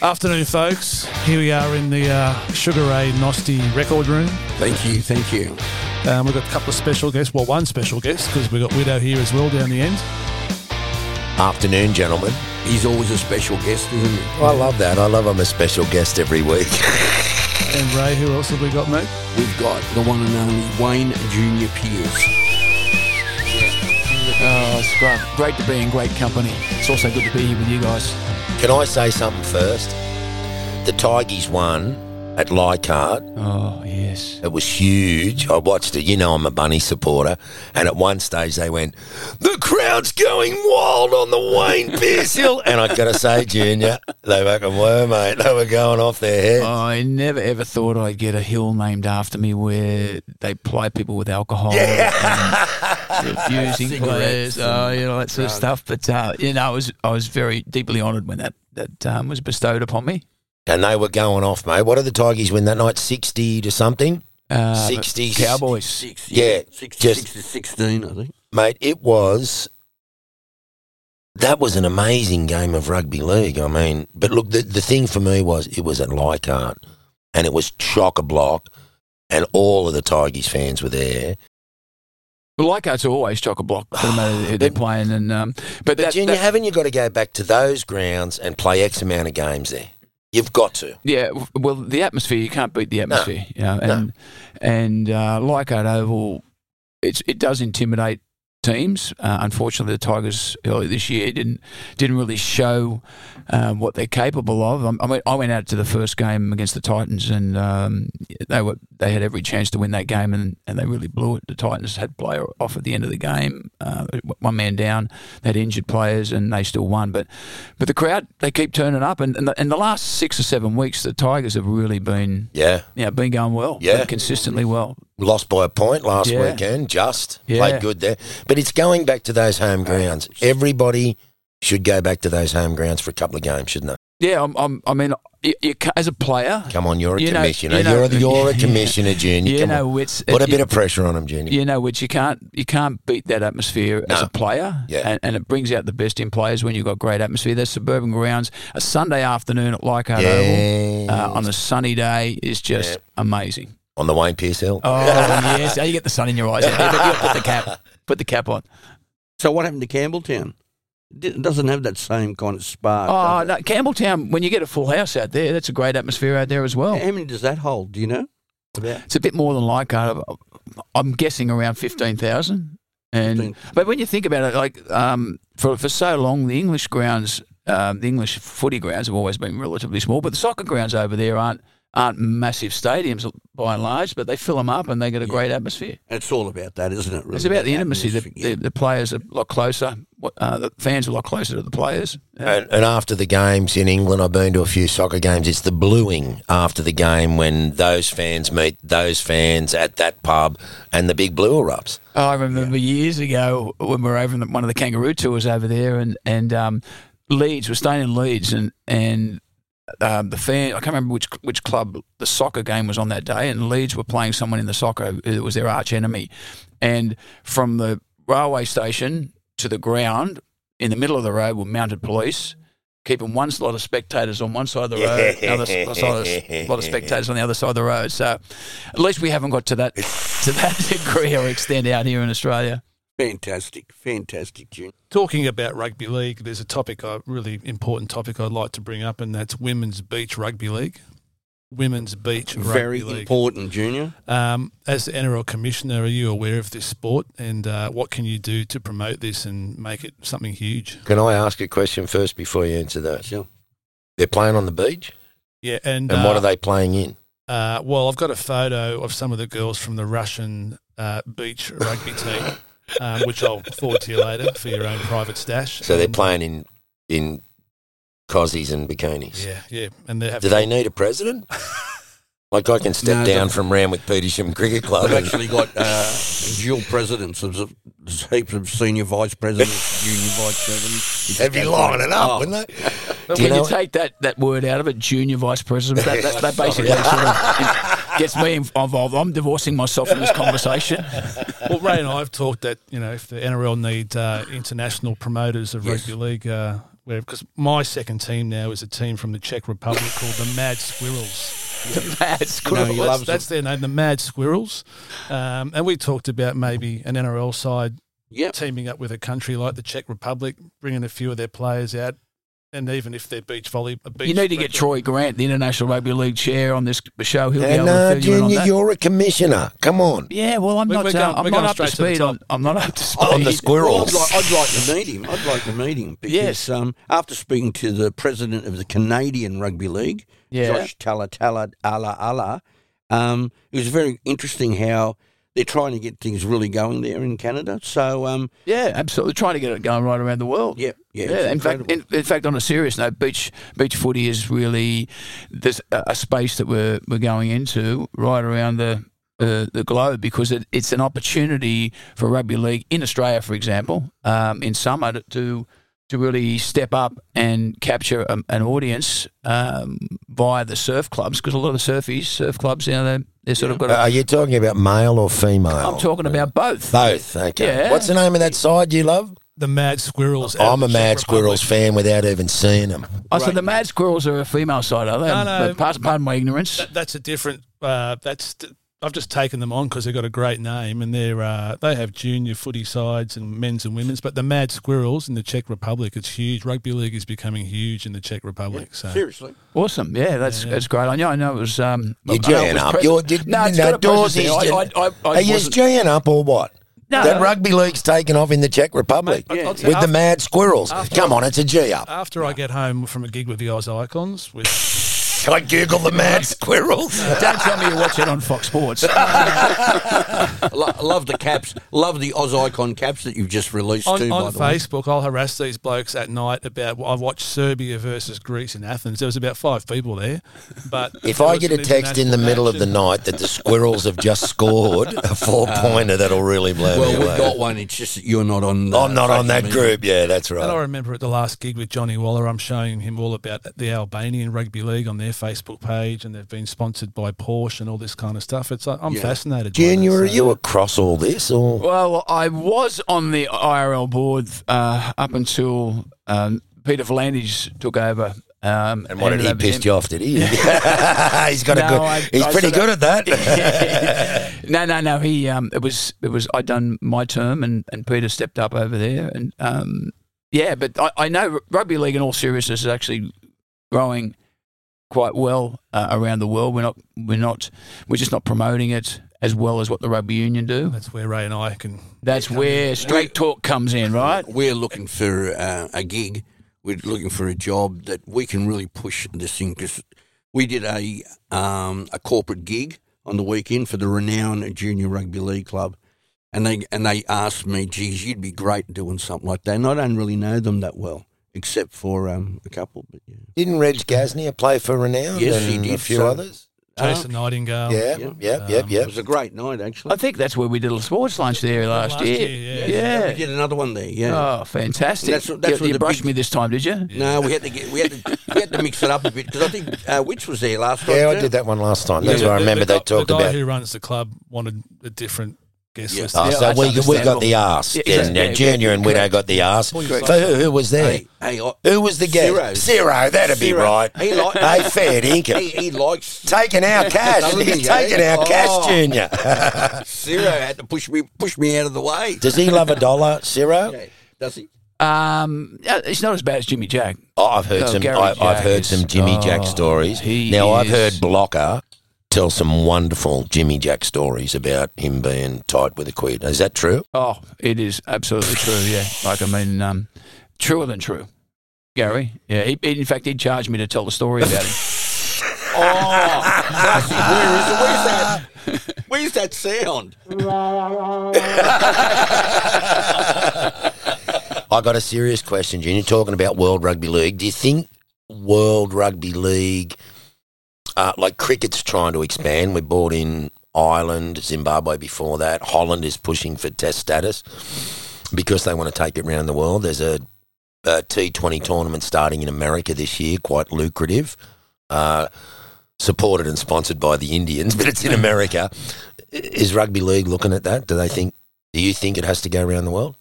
Afternoon, folks. Here we are in the uh, Sugar Ray Nosty record room. Thank you, thank you. Um, we've got a couple of special guests. Well, one special guest because we've got Widow here as well down the end. Afternoon, gentlemen. He's always a special guest, isn't he? I love that. I love I'm a special guest every week. And Ray, who else have we got, mate? We've got the one and only Wayne Junior Pearce. Oh, it's great. Great to be in great company. It's also good to be here with you guys. Can I say something first? The Tigers won at Leichhardt. Oh, yes. It was huge. I watched it. You know I'm a Bunny supporter. And at one stage they went, the crowd's going wild on the Wayne Pearce Hill. And I got to say, Junior, they fucking were, mate. They were going off their head. I never ever thought I'd get a hill named after me where they ply people with alcohol and refusing Cigarettes players, oh, you know that sort of stuff. But uh, you know, I was I was very deeply honoured when that that um, was bestowed upon me. And they were going off, mate. What did the Tigers win that night? 60 to something? Uh, 60 Cowboys. Six, Yeah, Sixty just- six to 16, I think. mate, it was. That was an amazing game of rugby league. I mean, but look, the, the thing for me was it was at Leichhardt and it was chock a block, and all of the Tigers fans were there. Well, Leichhardt's always chock a block, no matter who they're playing. And um, but, But that, Junior, that- haven't you got to go back to those grounds and play X amount of games there? You've got to. Yeah, well, the atmosphere you can't beat the atmosphere, you know, and and uh, Leichhardt Oval, it's it does intimidate teams. Uh, unfortunately, the Tigers earlier this year didn't didn't really show um, what they're capable of. I, I mean, I went out to the first game against the Titans, and um, they were they had every chance to win that game, and, and they really blew it. The Titans had player off at the end of the game, uh, one man down. They had injured players, and they still won. But but the crowd they keep turning up, and and the, in the last six or seven weeks, the Tigers have really been Yeah. you know, been going well, Yeah. been consistently well. Lost by a point last Yeah. weekend, just Yeah. played good there. But it's going back to those home grounds. Everybody should go back to those home grounds for a couple of games, shouldn't they? Yeah, I'm, I'm, I mean, you, you, as a player, Come on, you're a You know- commissioner. you know- you're, you're a commissioner, Junior. you Come know, on. it's Put a it- bit of pressure on him, Junior. you know, which you can't you can't beat that atmosphere as a player, Yeah. and, and it brings out the best in players when you've got great atmosphere. There's suburban grounds. A Sunday afternoon at Leichhardt Oval uh, on a sunny day is just Yeah. amazing. On the Wayne Pearce Hill. Oh yes, oh, you get the sun in your eyes, out there, but you put the cap put the cap on. So what happened to Campbelltown? It doesn't have that same kind of spark. Oh no, Campbelltown. When you get a full house out there, that's a great atmosphere out there as well. How many does that hold? Do you know? About It's a bit more than Leichhardt. I'm guessing around fifteen thousand. And 15. but when you think about it, like um, for for so long, the English grounds, um, the English footy grounds have always been relatively small, but the soccer grounds over there aren't aren't massive stadiums by and large, but they fill them up and they get a great atmosphere. it's all about that, isn't it? Really? It's about the intimacy. The, atmosphere. the, the players are a lot closer. Uh, the fans are a lot closer to the players. And, and after the games in England, I've been to a few soccer games. It's the bluing after the game when those fans meet those fans at that pub and the big blue erupts. Oh, I remember years ago when we were over in the, one of the kangaroo tours over there, and and um, Leeds, we're staying in Leeds, and and um, the fan, I can't remember which which club the soccer game was on that day, and Leeds were playing someone in the soccer who was their arch enemy, and from the railway station to the ground in the middle of the road were mounted police. Keeping one lot of spectators on one side of the road, another side of, lot of spectators on the other side of the road. So, at least we haven't got to that to that degree or extent out here in Australia. Fantastic, fantastic, June. Talking about rugby league, there's a topic, a really important topic I'd like to bring up, and that's women's beach rugby league. Women's beach Very league. important, Junior. Um, as the NRL commissioner, are you aware of this sport, and uh, what can you do to promote this and make it something huge? Can I ask a question first before you answer that? Sure. They're playing on the beach, Yeah, and and uh, what are they playing in? Uh, well, I've got a photo of some of the girls from the Russian uh, beach rugby team, um, which I'll forward to you later for your own private stash. So they're playing in in cozies and bikinis. Yeah, yeah, and they have. Do they need a president? Like I can step No, down the- from Randwick Petersham Cricket Club. They've and- actually got uh, dual presidents. There's, a, there's heaps of senior vice presidents, junior vice presidents. They'd be lining it up, Oh. wouldn't they? But Do you when you take that, that word out of it, junior vice president, that, that, that basically sort of gets me involved. I'm divorcing myself from this conversation. Well, Ray and I have talked that you know if the NRL need uh, international promoters of Yes. rugby league, uh, because my second team now is a team from the Czech Republic called the Mad Squirrels. The mad You know, that's, that's their name, the Mad Squirrels. Um, and we talked about maybe an NRL side Yep. teaming up with a country like the Czech Republic, bringing a few of their players out, and even if they're beach volley, a beach You need to get Troy Grant, the International Rugby League chair, on this show. He'll be able And to uh, fill you in on Junior, that. you're a commissioner. Come on. Yeah, well, I'm We're- not. we're uh, going- I'm not going up to straight to the speed top. on. I'm not up to speed On the squirrels. Well, I'd, like, I'd like to meet him. I'd like to meet him because Yes. um, after speaking to the president of the Canadian Rugby League, Yeah. Josh Talatala Ala Ala, um, it was very interesting how they're trying to get things really going there in Canada. So, um, Yeah, absolutely. Trying to get it going right around the world. yeah, yeah. Yeah, in fact, in, in fact, on a serious note, beach beach footy is really there's a, a space that we're we're going into right around the uh, the globe because it, it's an opportunity for rugby league in Australia, for example, um, in summer to, to to really step up and capture a, an audience um, via the surf clubs because a lot of the surfies, surf clubs, you know, they they sort of got. A, Are you talking about male or female? I'm talking about both. both. Okay. Yeah. What's the name of that side you love? the Mad Squirrels. I'm a the Czech Mad Squirrels Republic. fan without even seeing them. Oh, so the Mad Squirrels are a female side, are they? No, no. Pardon, pardon my ignorance. That, that's a different. Uh, that's I've just taken them on because they've got a great name and they're uh, they have junior footy sides and men's and women's. But the Mad Squirrels in the Czech Republic, it's huge. Rugby league is becoming huge in the Czech Republic. So Seriously. Awesome. Yeah, that's Yeah. that's great. I know. I know it was. Um, You're I know it G'ing was up. pres- You're, did, no, it's no, got a presence Dawes there. is- I, I, I, I Are you wasn't- G'ing up or what? No. That rugby league's taken off in the Czech Republic I'll- I'll with you, the Mad Squirrels. after- Come on, it's a G up. after I get home from a gig with the Oz Icons, with I Google the Mad Squirrels. Don't tell me you watch it on Fox Sports. Lo- love the caps. Love the Oz Icon caps that you've just released on, too. by on the way. Facebook, I'll harass these blokes at night about. I watched Serbia versus Greece in Athens. There was about five people there, but If I get a text in the international middle of the night that the Squirrels have just scored a four pointer, that'll really blow Well, me we've away. got one. It's just that you're not on. I'm not on that media. group. Yeah, that's right. And I remember at the last gig with Johnny Waller, I'm showing him all about the Albanian Rugby League on their Facebook page, and they've been sponsored by Porsche and all this kind of stuff. It's like, I'm Yeah. fascinated. by Junior, that, are so- you across all this or? well, I was on the IRL board uh, up until um, Peter V'landys took over. Um, And what did he ended up piss you off? Did he? he's got a good. I- he's I pretty good of- at that. no, no, no. He um, it was it was I'd done my term and, and Peter stepped up over there and um, yeah, but I, I know rugby league in all seriousness is actually growing quite well uh, around the world. We're not we're not we're just not promoting it as well as what the rugby union do. That's where Ray and I can. That's where straight talk comes in, right? We're looking for uh, a gig. We're looking for a job that we can really push this thing because we did a um, a corporate gig on the weekend for the renowned Junior Rugby League Club, and they and they asked me, "Geez, you'd be great doing something like that." And I don't really know them that well, except for um, a couple. But yeah, Didn't Reg Gasnier play for Renown? Yes, and he did. A few so- others. Jason Nightingale. Yeah, yeah. yeah. Um, yep, it was a great night actually. I think that's where we did a sports lunch there last, last year. year, yeah. yeah. we did another one there. Yeah. Oh, fantastic! That's what- that's you what you brushed big- me this time, did you? No, we had to get we had to we had to mix it up a bit because I think uh, which was there last time. Yeah, I did that one last time. That's Yeah, what I remember the, they guy- talked the guy about. who runs the club wanted a different guest Yeah. list. Oh, so we, we got the arse. Yeah, exactly. Yeah, Junior yeah, and Widow got the arse. Well, you So who, who was there? Hey, hey, I, Who was the guest? Zero. Zero, that'd be right. He like- hey, fair he, dinkum. he likes Taking our cash. Doesn't He's taking our cash, Oh. Junior. Zero had to push me push me out of the way. Does he love a dollar, Zero? Okay, Does he? Um, it's not as bad as Jimmy Jack. Oh, I've heard Oh, some. I, I've heard some Jimmy Jack oh, stories. he Now I've heard Blocker tell some wonderful Jimmy Jack stories about him being tight with a quid. Is that true? Oh, it is absolutely true. Yeah, like I mean, um, truer than true. Gary, yeah. He, in fact, he'd charge me to tell the story about him. Oh. Where is it? Where's that? Where's that sound? I got a serious question, Junior. Talking about World Rugby League, do you think World Rugby League, uh, like cricket's trying to expand? We brought in Ireland, Zimbabwe before that. Holland is pushing for test status because they want to take it around the world. There's a, a T20 tournament starting in America this year, quite lucrative. Uh, supported and sponsored by the Indians, but it's in America. Is rugby league looking at that? Do they think? Do you think it has to go around the world?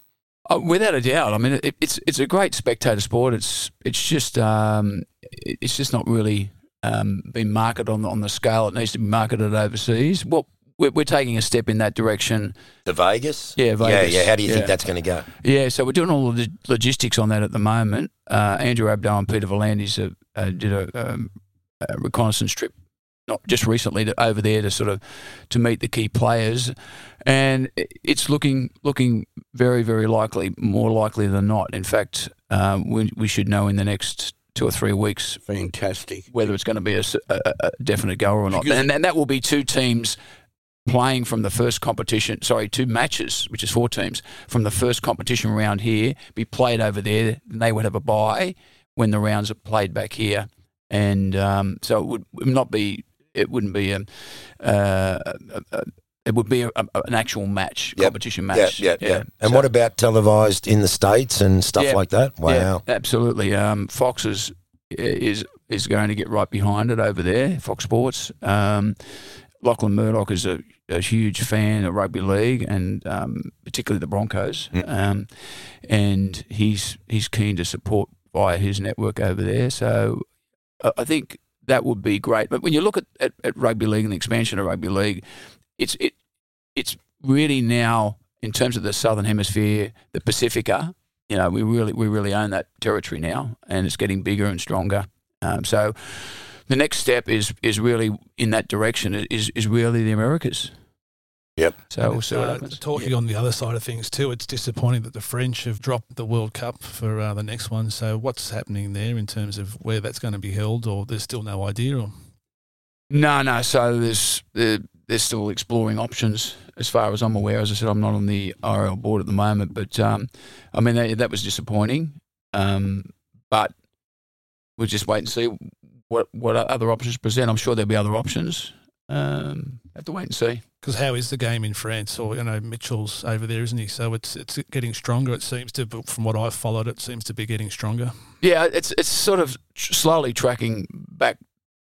Uh, without a doubt. I mean, it, it's it's a great spectator sport. It's it's just um, it's just not really um, been marketed on the, on the scale it needs to be marketed overseas. Well, we're, we're taking a step in that direction. The Vegas? Yeah, Vegas. Yeah, yeah. How do you Yeah. think that's going to go? Yeah, so we're doing all the logistics on that at the moment. Uh, Andrew Abdo and Peter V'landys uh, uh, did a, um, a reconnaissance trip, not just recently, to, over there to sort of to meet the key players, and it's looking looking very very likely, more likely than not. In fact, um, we we should know in the next two or three weeks Fantastic. whether it's going to be a definite goer or not. And, and that will be two teams playing from the first competition, sorry, two matches, which is four teams, from the first competition round here, be played over there. And they would have a bye when the rounds are played back here. And um, so it would not be, it wouldn't be a, uh, a, a it would be a, a, an actual match, Yep. competition match. Yeah, yeah, yeah. And So- what about televised in the States and stuff Yeah. like that? Wow. yeah, absolutely. Um, Fox is is is going to get right behind it over there. Fox Sports. Um, Lachlan Murdoch is a, a huge fan of rugby league and um, particularly the Broncos. Mm. Um, and he's he's keen to support via his network over there. So I- I think that would be great. But when you look at, at, at rugby league and the expansion of rugby league, it's it it's really now in terms of the southern hemisphere, the Pacifica. You know, we really we really own that territory now, and it's getting bigger and stronger. Um, so the next step is is really in that direction. Is is really the Americas. Yep. So we'll see what Uh, happens. talking on the other side of things too, it's disappointing that the French have dropped the World Cup for uh, the next one. So what's happening there in terms of where that's going to be held, or there's still no idea? Or No, no. So there's they're, they're still exploring options as far as I'm aware. As I said, I'm not on the RL board at the moment, but um, I mean that, that was disappointing. Um, but we'll just wait and see what what other options present. I'm sure there'll be other options. Um, have to wait and see. because how is the game in France? Or you know, Mitchell's over there, isn't he? So it's it's getting stronger. It seems to, from what I've followed, it seems to be getting stronger. Yeah, it's it's sort of slowly tracking back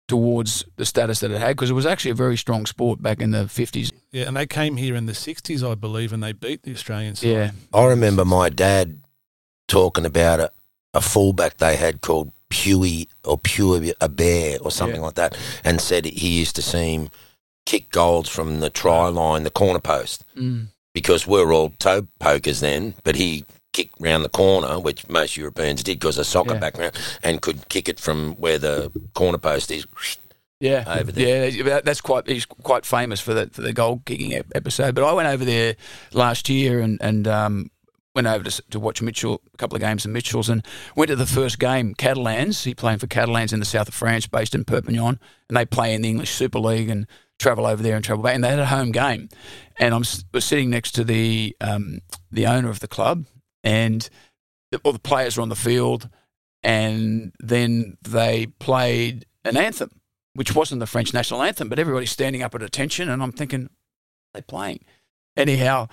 towards the status that it had because it was actually a very strong sport back in the 50s. Yeah, and they came here in the '60s, I believe, and they beat the Australians. Yeah, I remember my dad talking about a, a fullback they had called Pewey or Pewey a bear or something Yeah. like that, and said he used to see him kick goals from the try line, the corner post, mm. because we're all toe pokers then, but he kicked round the corner, which most Europeans did because of soccer Yeah. background, and could kick it from where the corner post is. Yeah, over there. Yeah, that's quite. He's quite famous for the for the goal kicking episode. But I went over there last year and and um, went over to, to watch Mitchell a couple of games of Mitchell's and went to the first game. Catalans. He playing for Catalans in the south of France, based in Perpignan, and they play in the English Super League and travel over there and travel back. And they had a home game, and I was was sitting next to the um, the owner of the club, and the, all the players were on the field, and then they played an anthem which wasn't the French national anthem, but everybody's standing up at attention, and I'm thinking, they're playing. Anyhow,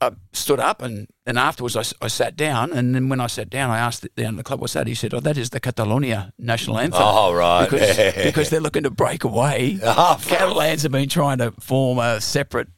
I stood up, and then afterwards I, I sat down, and then when I sat down, I asked the, the owner of the club, what's that? He said, oh, that is the Catalonia national anthem. Oh, right. Because, because they're looking to break away. Oh, Catalans have been trying to form a separate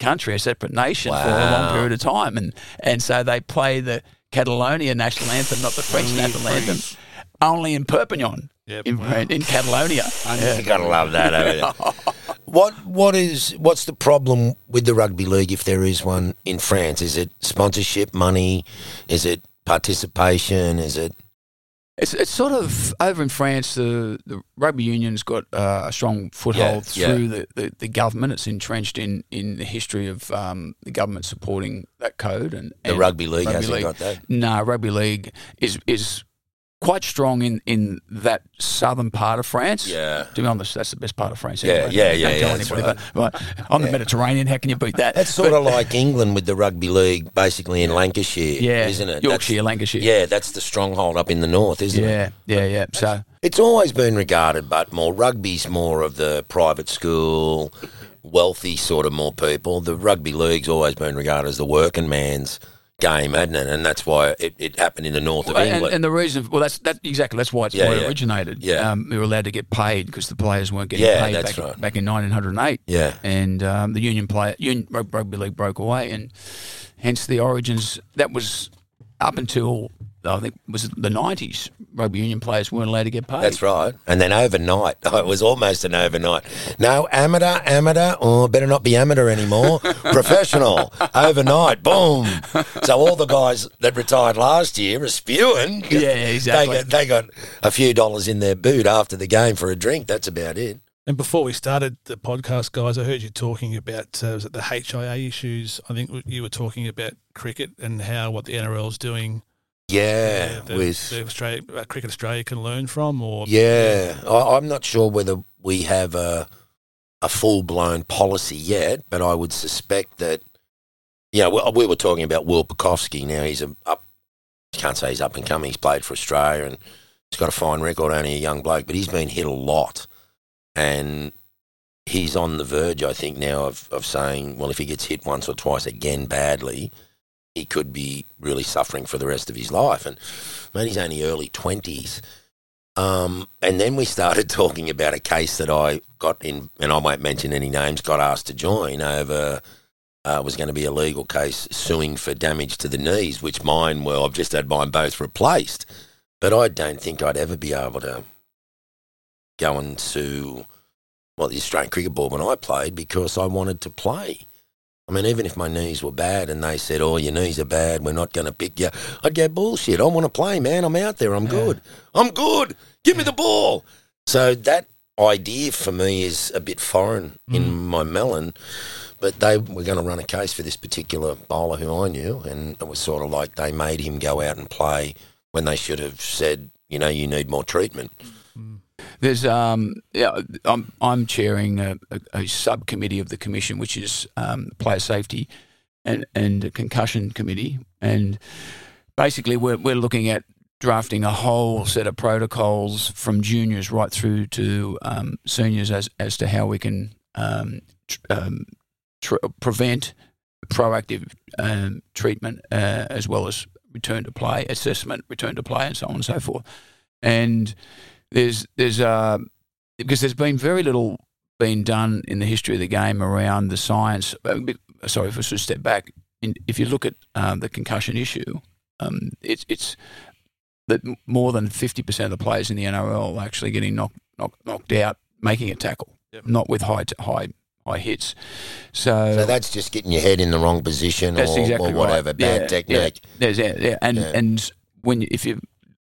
country, a separate nation for a long period of time, and and so they play the Catalonia national anthem, not the French national anthem, only in Perpignan, Yep. in, Wow. in Catalonia. You gotta love that over there. What what is what's the problem with the rugby league if there is one in France? Is it sponsorship money? Is it participation? Is it It's it's sort of over in France. The the rugby union's got uh, a strong foothold Yeah, yeah. through the, the, the government. It's entrenched in, in the history of um, the government supporting that code and, the rugby league rugby hasn't league. got that? No, rugby league is is quite strong in, in that southern part of France. Yeah. To be honest, that's the best part of France. Yeah, anyway. yeah, yeah, tell yeah, that's anybody, but, but on the Mediterranean, how can you beat that? That's sort of like England with the rugby league, basically in Lancashire, yeah, isn't it? Yorkshire, That's, Lancashire. yeah, that's the stronghold up in the north, isn't it? yeah, yeah, yeah. So It's always been regarded, but more rugby's more of the private school, wealthy sort of more people. The rugby league's always been regarded as the working man's game, hadn't it? And that's why it, it happened in the north of England. and the reason, well, that's that exactly that's why it's Yeah, why it originated. Yeah. um, we were allowed to get paid because the players weren't getting Yeah, paid back, right. back in 1908. yeah, and um, the union player, union rugby league broke away, and hence the origins. That was up until I think was it the nineties. Rugby union players weren't allowed to get paid. that's right. And then overnight, it was almost an overnight. No, amateur, amateur, oh, better not be amateur anymore. Professional, overnight, boom. So all the guys that retired last year are spewing. Yeah, exactly. They got, they got a few dollars in their boot after the game for a drink. That's about it. And before we started the podcast, guys, I heard you talking about uh, was it the HIA issues? I think you were talking about cricket and how what the NRL is doing. Yeah, uh, with Australia, uh, Cricket Australia can learn from, or Yeah, I, I'm not sure whether we have a a full blown policy yet, but I would suspect that. Yeah, we, we were talking about Will Pucovski. Now he's a up. Can't say he's up and coming. He's played for Australia and he's got a fine record. Only a young bloke, but he's been hit a lot, and he's on the verge. I think now of of saying, well, if he gets hit once or twice again badly, he could be really suffering for the rest of his life. And man, he's only early twenties. Um, and then we started talking about a case that I got in, and I won't mention any names, got asked to join over, uh, was going to be a legal case suing for damage to the knees, which mine, were, I've just had mine both replaced. But I don't think I'd ever be able to go and sue, well, the Australian Cricket Board when I played because I wanted to play. I mean, even if my knees were bad and they said, oh, your knees are bad, we're not going to pick you, I'd go, bullshit. I want to play, man. I'm out there. I'm good. I'm good. Give me the ball. So that idea for me is a bit foreign in mm. my melon. But they were going to run a case for this particular bowler who I knew, and it was sort of like they made him go out and play when they should have said, you know, you need more treatment. Mm. There's um yeah I'm I'm chairing a, a, a subcommittee of the commission which is um, player safety and and a concussion committee. And basically we're we're looking at drafting a whole set of protocols from juniors right through to um, seniors as as to how we can um, tr- um, tr- prevent proactive um, treatment uh, as well as return to play assessment return to play and so on and so forth. And there's there's uh because there's been very little been done in the history of the game around the science. uh, Sorry, if I should step back. In, if you look at um, the concussion issue, um, it's it's that more than fifty percent of the players in the NRL are actually getting knocked knocked, knocked out making a tackle, Yep. not with high t- high high hits. So, So that's just getting your head in the wrong position or, exactly or whatever, right. bad Yeah, technique. There's yeah, yeah. and Yeah. and when you, if you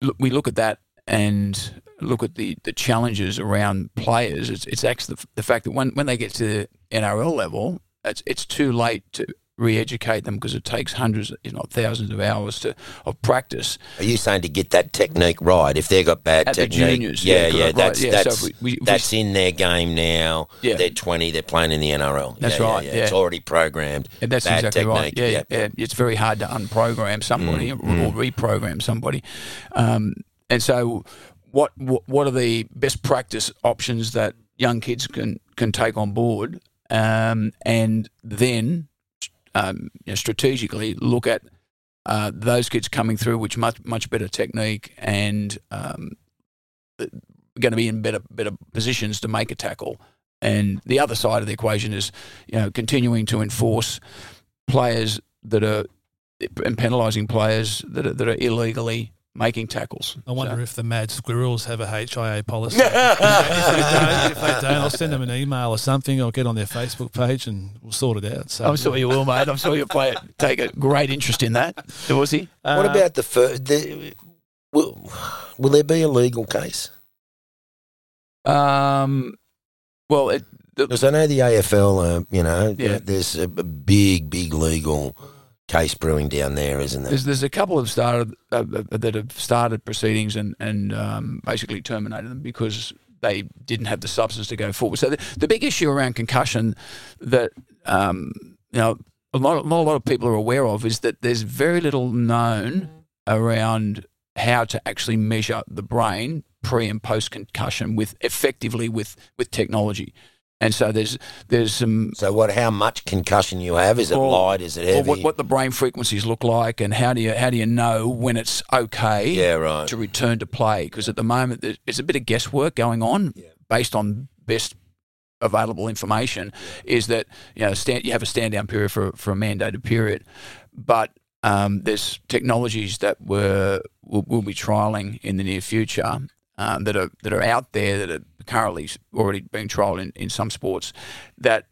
look, we look at that and look at the, the challenges around players, it's, it's actually the, the fact that when, when they get to the NRL level, it's it's too late to re-educate them because it takes hundreds, if not thousands, of hours to of practice Are you saying to get that technique right? If they've got bad at the technique, juniors. yeah, yeah, right, that's yeah. that's so we, we, that's in their game now. Yeah. They're twenty. They're playing in the NRL. That's Yeah, right, Yeah, yeah. It's already programmed. Yeah, that's Bad exactly right. technique, Yeah, yeah. yeah, It's very hard to unprogram somebody or, or reprogram somebody. Um, and so, what, what are the best practice options that young kids can can take on board, um, and then um, you know, strategically look at uh, those kids coming through, which much much better technique and um, going to be in better better positions to make a tackle. And the other side of the equation is, you know, continuing to enforce players that are and penalising players that are, that are illegally making tackles. I wonder So- if the Mad Squirrels have a HIA policy. if, they don't, if they don't, I'll send them an email or something. I'll get on their Facebook page and we'll sort it out. So I'm sure you will, mate. I'm sure you'll play it, take a great interest in that, Dorsey. what Uh, about the first? The, will, will there be a legal case? Um, well, it, Because I know the AFL, uh, you know, Yeah. there's a, a big, big legal case brewing down there, isn't there? There's there's a couple have started uh, uh, that have started proceedings and and um, basically terminated them because they didn't have the substance to go forward. So the, the big issue around concussion that um, you know a lot not a lot of people are aware of is that there's very little known around how to actually measure the brain pre and post concussion with effectively with with technology. And so there's there's some So what? How much concussion you have? Is it Or- light? Is it or heavy? what, what the brain frequencies look like, and how do you how do you know when it's okay Yeah, right. to return to play? Because at the moment there- there's a bit of guesswork going on based on best available information. Is that you know stand, you have a stand down period for for a mandated period, but um, there's technologies that we're, we'll, we'll be trialing in the near future um, that are that are out there that are currently already being trialed in, in some sports that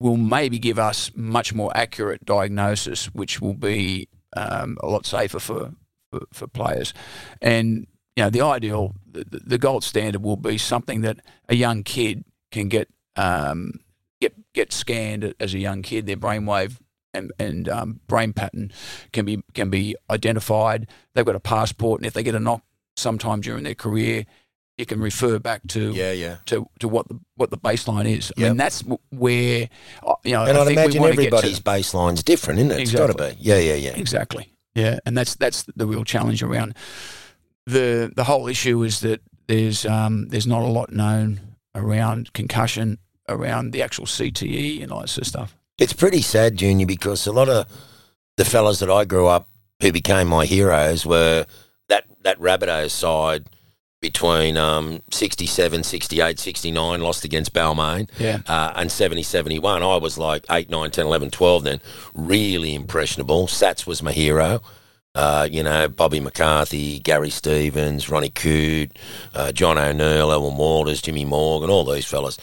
will maybe give us much more accurate diagnosis, which will be um, a lot safer for, for, for players. And you know, the ideal, the, the gold standard will be something that a young kid can get um, get get scanned as a young kid. Their brainwave and, and um, brain pattern can be can be identified. They've got a passport, and if they get a knock sometime during their career, you can refer back to yeah, yeah. to, to what the what the baseline is. I Yep. mean, that's where uh, you know. And I think imagine get to- baseline's different, isn't it? It's got to be. Yeah, yeah, yeah. exactly. Yeah, and that's that's the real challenge around the the whole issue is that there's um, there's not a lot known around concussion, around the actual CTE and all that sort of stuff. It's pretty sad, Junior, because a lot of the fellas that I grew up who became my heroes were that, that Rabbitohs side between um, 67, 68, 69, lost against Balmain, Yeah, uh, and 70, 71. I was like 8, 9, 10, 11, 12 then, really impressionable. Sats was my hero. Uh, you know, Bobby McCarthy, Gary Stevens, Ronnie Coote, uh, John O'Neill, Elwyn Walters, Jimmy Morgan, all these fellas.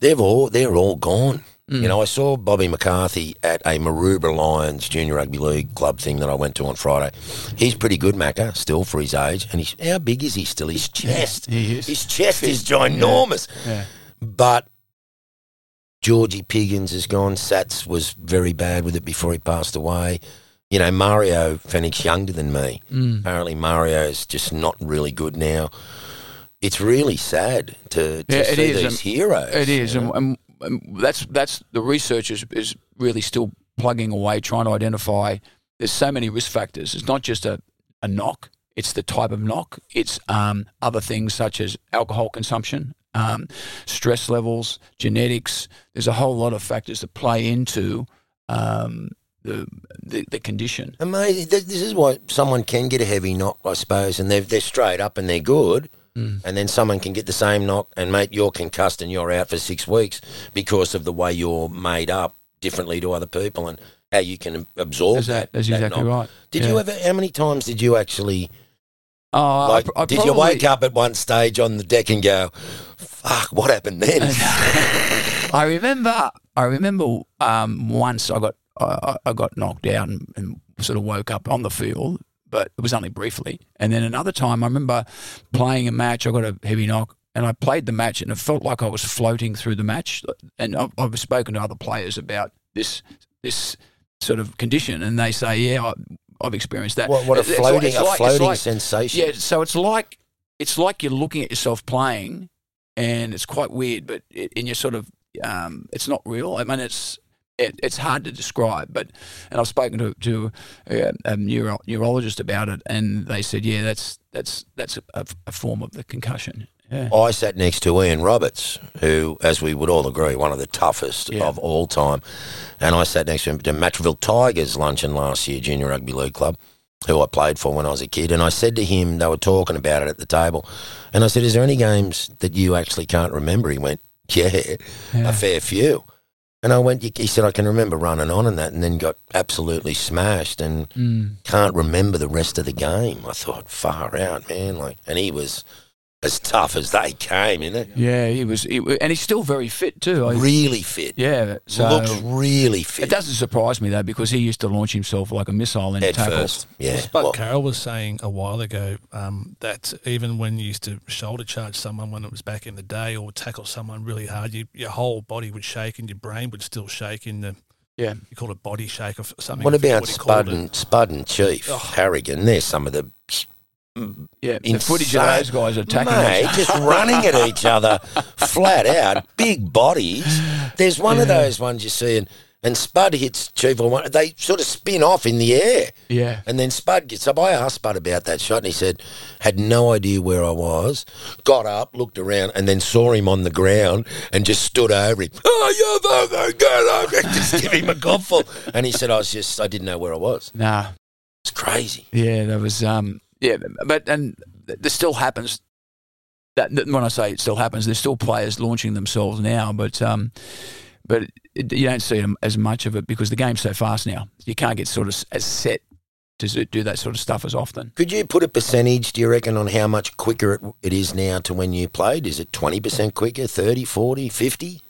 They've all they're all gone. Mm. You know, I saw Bobby McCarthy at a Maroubra Lions Junior Rugby League club thing that I went to on Friday. He's pretty good, Macca, still for his age. And he's how big is he still? His chest. he is. His chest is ginormous. Yeah. But Georgie Piggins has gone. Sats was very bad with it before he passed away. You know, Mario Fenech younger than me. Mm. Apparently, Mario's just not really good now. It's really sad to, to Yeah, see is, these heroes. It is, you know. and, and, and that's that's the research is, is really still plugging away, trying to identify. There's so many risk factors. It's not just a, a knock. It's the type of knock. It's um, other things such as alcohol consumption, um, stress levels, genetics. There's a whole lot of factors that play into um, the, the the condition. Amazing. This is why someone can get a heavy knock, I suppose, and they're, they're straight up and they're good. Mm. And then someone can get the same knock, and mate, you're concussed and you're out for six weeks because of the way you're made up differently to other people and how you can absorb That's, that. that's that exactly knock. right. Did Yeah. you ever? How many times did you actually? Oh, Like, pr- I did you wake up at one stage on the deck and go, "Fuck, what happened then?" I remember. I remember um, once I got I, I got knocked out and, and sort of woke up on the field, but it was only briefly. And then another time, I remember playing a match. I got a heavy knock, and I played the match, and it felt like I was floating through the match. And I've, I've spoken to other players about this this sort of condition, and they say, "Yeah, I, I've experienced that." what, what a It's like- floating, it's a like- it's floating like- sensation. yeah, so it's like it's like you're looking at yourself playing, and it's quite weird, but it, and you're sort of um, it's not real. I mean, it's it, it's hard to describe, but and I've spoken to to a, a neuro, neurologist about it, and they said, yeah, that's that's that's a, a, form of the concussion. Yeah. I sat next to Ian Roberts, who, as we would all agree, one of the toughest Yeah. of all time. And I sat next to him at the Matraville Tigers luncheon last year, Junior Rugby League Club, who I played for when I was a kid. And I said to him, they were talking about it at the table. And I said, Is there any games that you actually can't remember? He went, Yeah, Yeah. a fair few. And I went, he said, I can remember running on and that, and then got absolutely smashed and Mm. can't remember the rest of the game. I thought, far out, man. Like, and he was as tough as they came, you know. Yeah, he was, he, and he's still very fit too. I- Really fit. yeah, so Looks really fit. it doesn't surprise me though because he used to launch himself like a missile in Head tackles. first. Yeah. But Well, Carroll was saying a while ago um, that even when you used to shoulder charge someone when it was back in the day or tackle someone really hard, you, your whole body would shake and your brain would still shake in the Yeah. you call it body shake or something. what about he Spud and, Spud and Chief Oh. Harragon? They're some of the Yeah, the Insane. footage of those guys attacking mate, other. just running at each other, flat out, big bodies. There's one of those ones you see, and, and Spud hits two for one. They sort of spin off in the air. Yeah. And then Spud gets up. I asked Spud about that shot, and he said, had no idea where I was, got up, looked around, and then saw him on the ground and just stood over him. Oh, you fucking get up! And just give him a gobful. And he said, I was just, I didn't know where I was. Nah. It's crazy. Yeah, that was. Um, yeah, but and this still happens. That that- when I say it still happens, there's still players launching themselves now, but um, but it, you don't see as much of it because the game's so fast now. You can't get sort of as set to do that sort of stuff as often. Could you put a percentage, do you reckon, on how much quicker it, it is now to when you played? Is it 20% quicker, 30, 40, 50?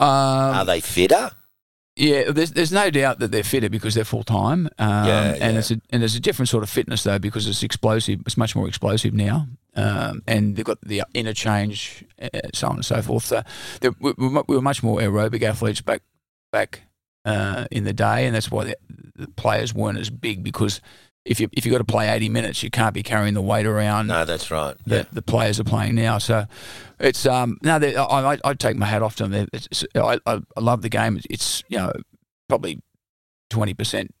Um, Are they fitter? Yeah, there's there's no doubt that they're fitter because they're full time. Um, Yeah, and yeah. it's a and there's a different sort of fitness though because it's explosive. It's much more explosive now, um, and they've got the interchange, uh, so on and so forth. So we, we we were much more aerobic athletes back back uh, in the day, and that's why the, the players weren't as big because. If you if you got to play eighty minutes, you can't be carrying the weight around No, that's right. that the players are playing now. So it's um no, I I I take my hat off to them. It's, it's, I, I I love the game. It's you know probably twenty percent,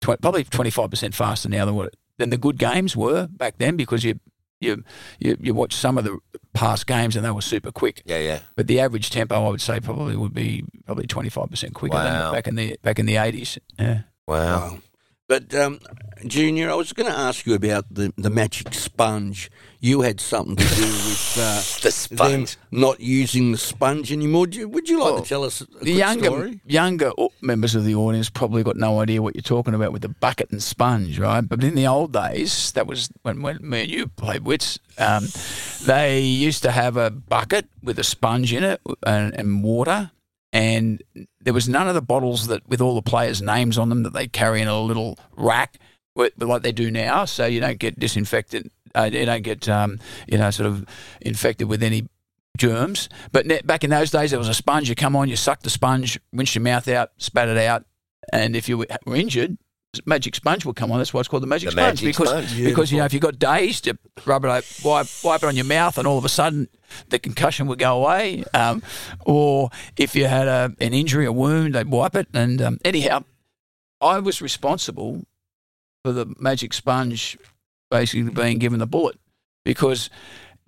probably twenty five percent faster now than what than the good games were back then because you. You, you you watch some of the past games and they were super quick, Yeah, yeah. but the average tempo I would say probably would be probably twenty five percent quicker Wow. than back in the back in the eighties. Yeah. Wow. Wow. But um, Junior, I was going to ask you about the the magic sponge. You had something to do with uh, The sponge. not using the sponge anymore. You, would you like to tell us a The younger story? younger members of the audience probably got no idea what you're talking about with the bucket and sponge, right? But in the old days, that was when, when me and you played wits. Um, they used to have a bucket with a sponge in it and, and water, and there was none of the bottles that with all the players' names on them that they carry in a little rack. Like they do now, so you don't get disinfected. Uh, you don't get, um, you know, sort of infected with any germs. But back in those days, there was a sponge. You come on, you suck the sponge, rinse your mouth out, spat it out, and if you were injured, magic sponge will come on. That's why it's called the magic The sponge magic because sponge. because you know if you got dazed, you rub it, wipe wipe it on your mouth, and all of a sudden the concussion would go away. Um, or if you had a, an injury, a wound, they'd wipe it. And um, anyhow, I was responsible for the magic sponge basically being given the bullet because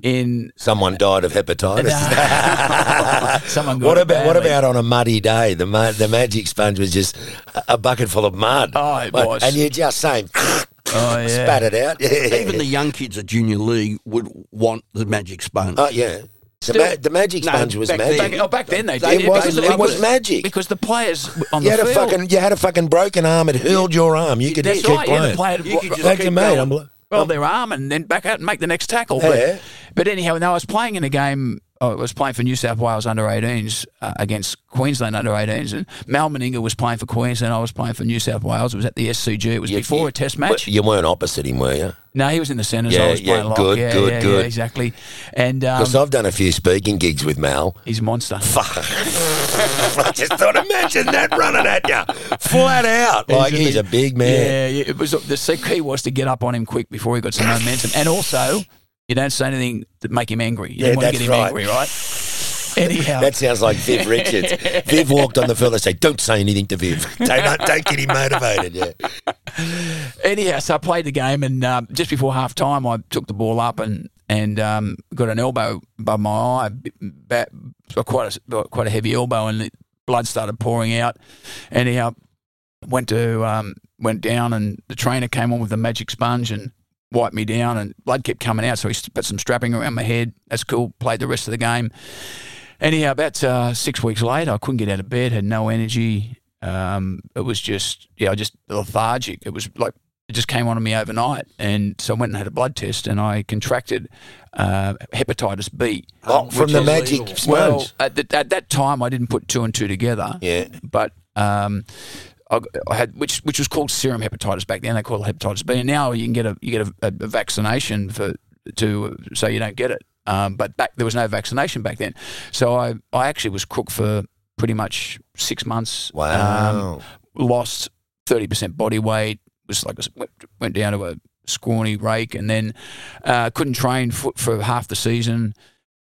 in Someone died of hepatitis. Someone got what it about what about on a muddy day? The mu- the magic sponge was just a- a bucket full of mud. Oh, it Like, was. And you're just saying, Oh, yeah. spat it out. Yeah. Even the young kids at junior league would want the magic sponge. oh yeah, the, ma- the magic No, was back magic. then- Back, oh, back then they It did. yeah, was- it was because- magic. because the players on you the had a field. fucking you had a fucking broken arm. It hurled your arm. You could That's keep right. Yeah, playing. the player You could just Like keep mate, going. I'm, well, um, their arm and then back out and make the next tackle. Yeah. But, but anyhow, now I was playing in a game. I was playing for New South Wales under 18s uh, against Queensland under 18s, and Mal Meninga was playing for Queensland. I was playing for New South Wales. It was at the SCG. It was You- before you- a Test match. You weren't opposite him, were you? no, he was in the centres. Yeah, I was yeah, playing good, yeah, good, yeah, good. Yeah, exactly. And um, Because I've done a few speaking gigs with Mal. he's a monster. I just thought, imagine that running at you, flat out. Like he's a big man. Yeah, yeah, it was the key was to get up on him quick before he got some momentum, and also you don't say anything that make him angry. You Yeah, don't want to get him right. angry, right? Anyhow, That sounds like Viv Richards. Viv walked on the field and said, "Don't say anything to Viv. Don't, don't, get him motivated." Yeah. anyhow, so I played the game, and um, just before half time, I took the ball up and and um, got an elbow above my eye, quite a, quite a heavy elbow, and blood started pouring out. Anyhow, went to um, went down, and the trainer came on with the magic sponge and wiped me down, and blood kept coming out. So he put some strapping around my head. That's cool. Played the rest of the game. Anyhow, about uh, six weeks later, I couldn't get out of bed, had no energy. Um, it was just, yeah, I just lethargic. It was like it just came on me overnight, and so I went and had a blood test, and I contracted uh, hepatitis B. Oh, from the magic Well, at, the, at that time, I didn't put two and two together. yeah. But um, I, had which which was called serum hepatitis back then. They call it hepatitis B, and now you can get a you get a, a, a vaccination for to so you don't get it. Um, but back there was no vaccination back then, so I I actually was crook for pretty much six months. Wow. Um, lost thirty percent body weight. Was like a, went, went down to a scrawny rake, and then uh, couldn't train for, for half the season,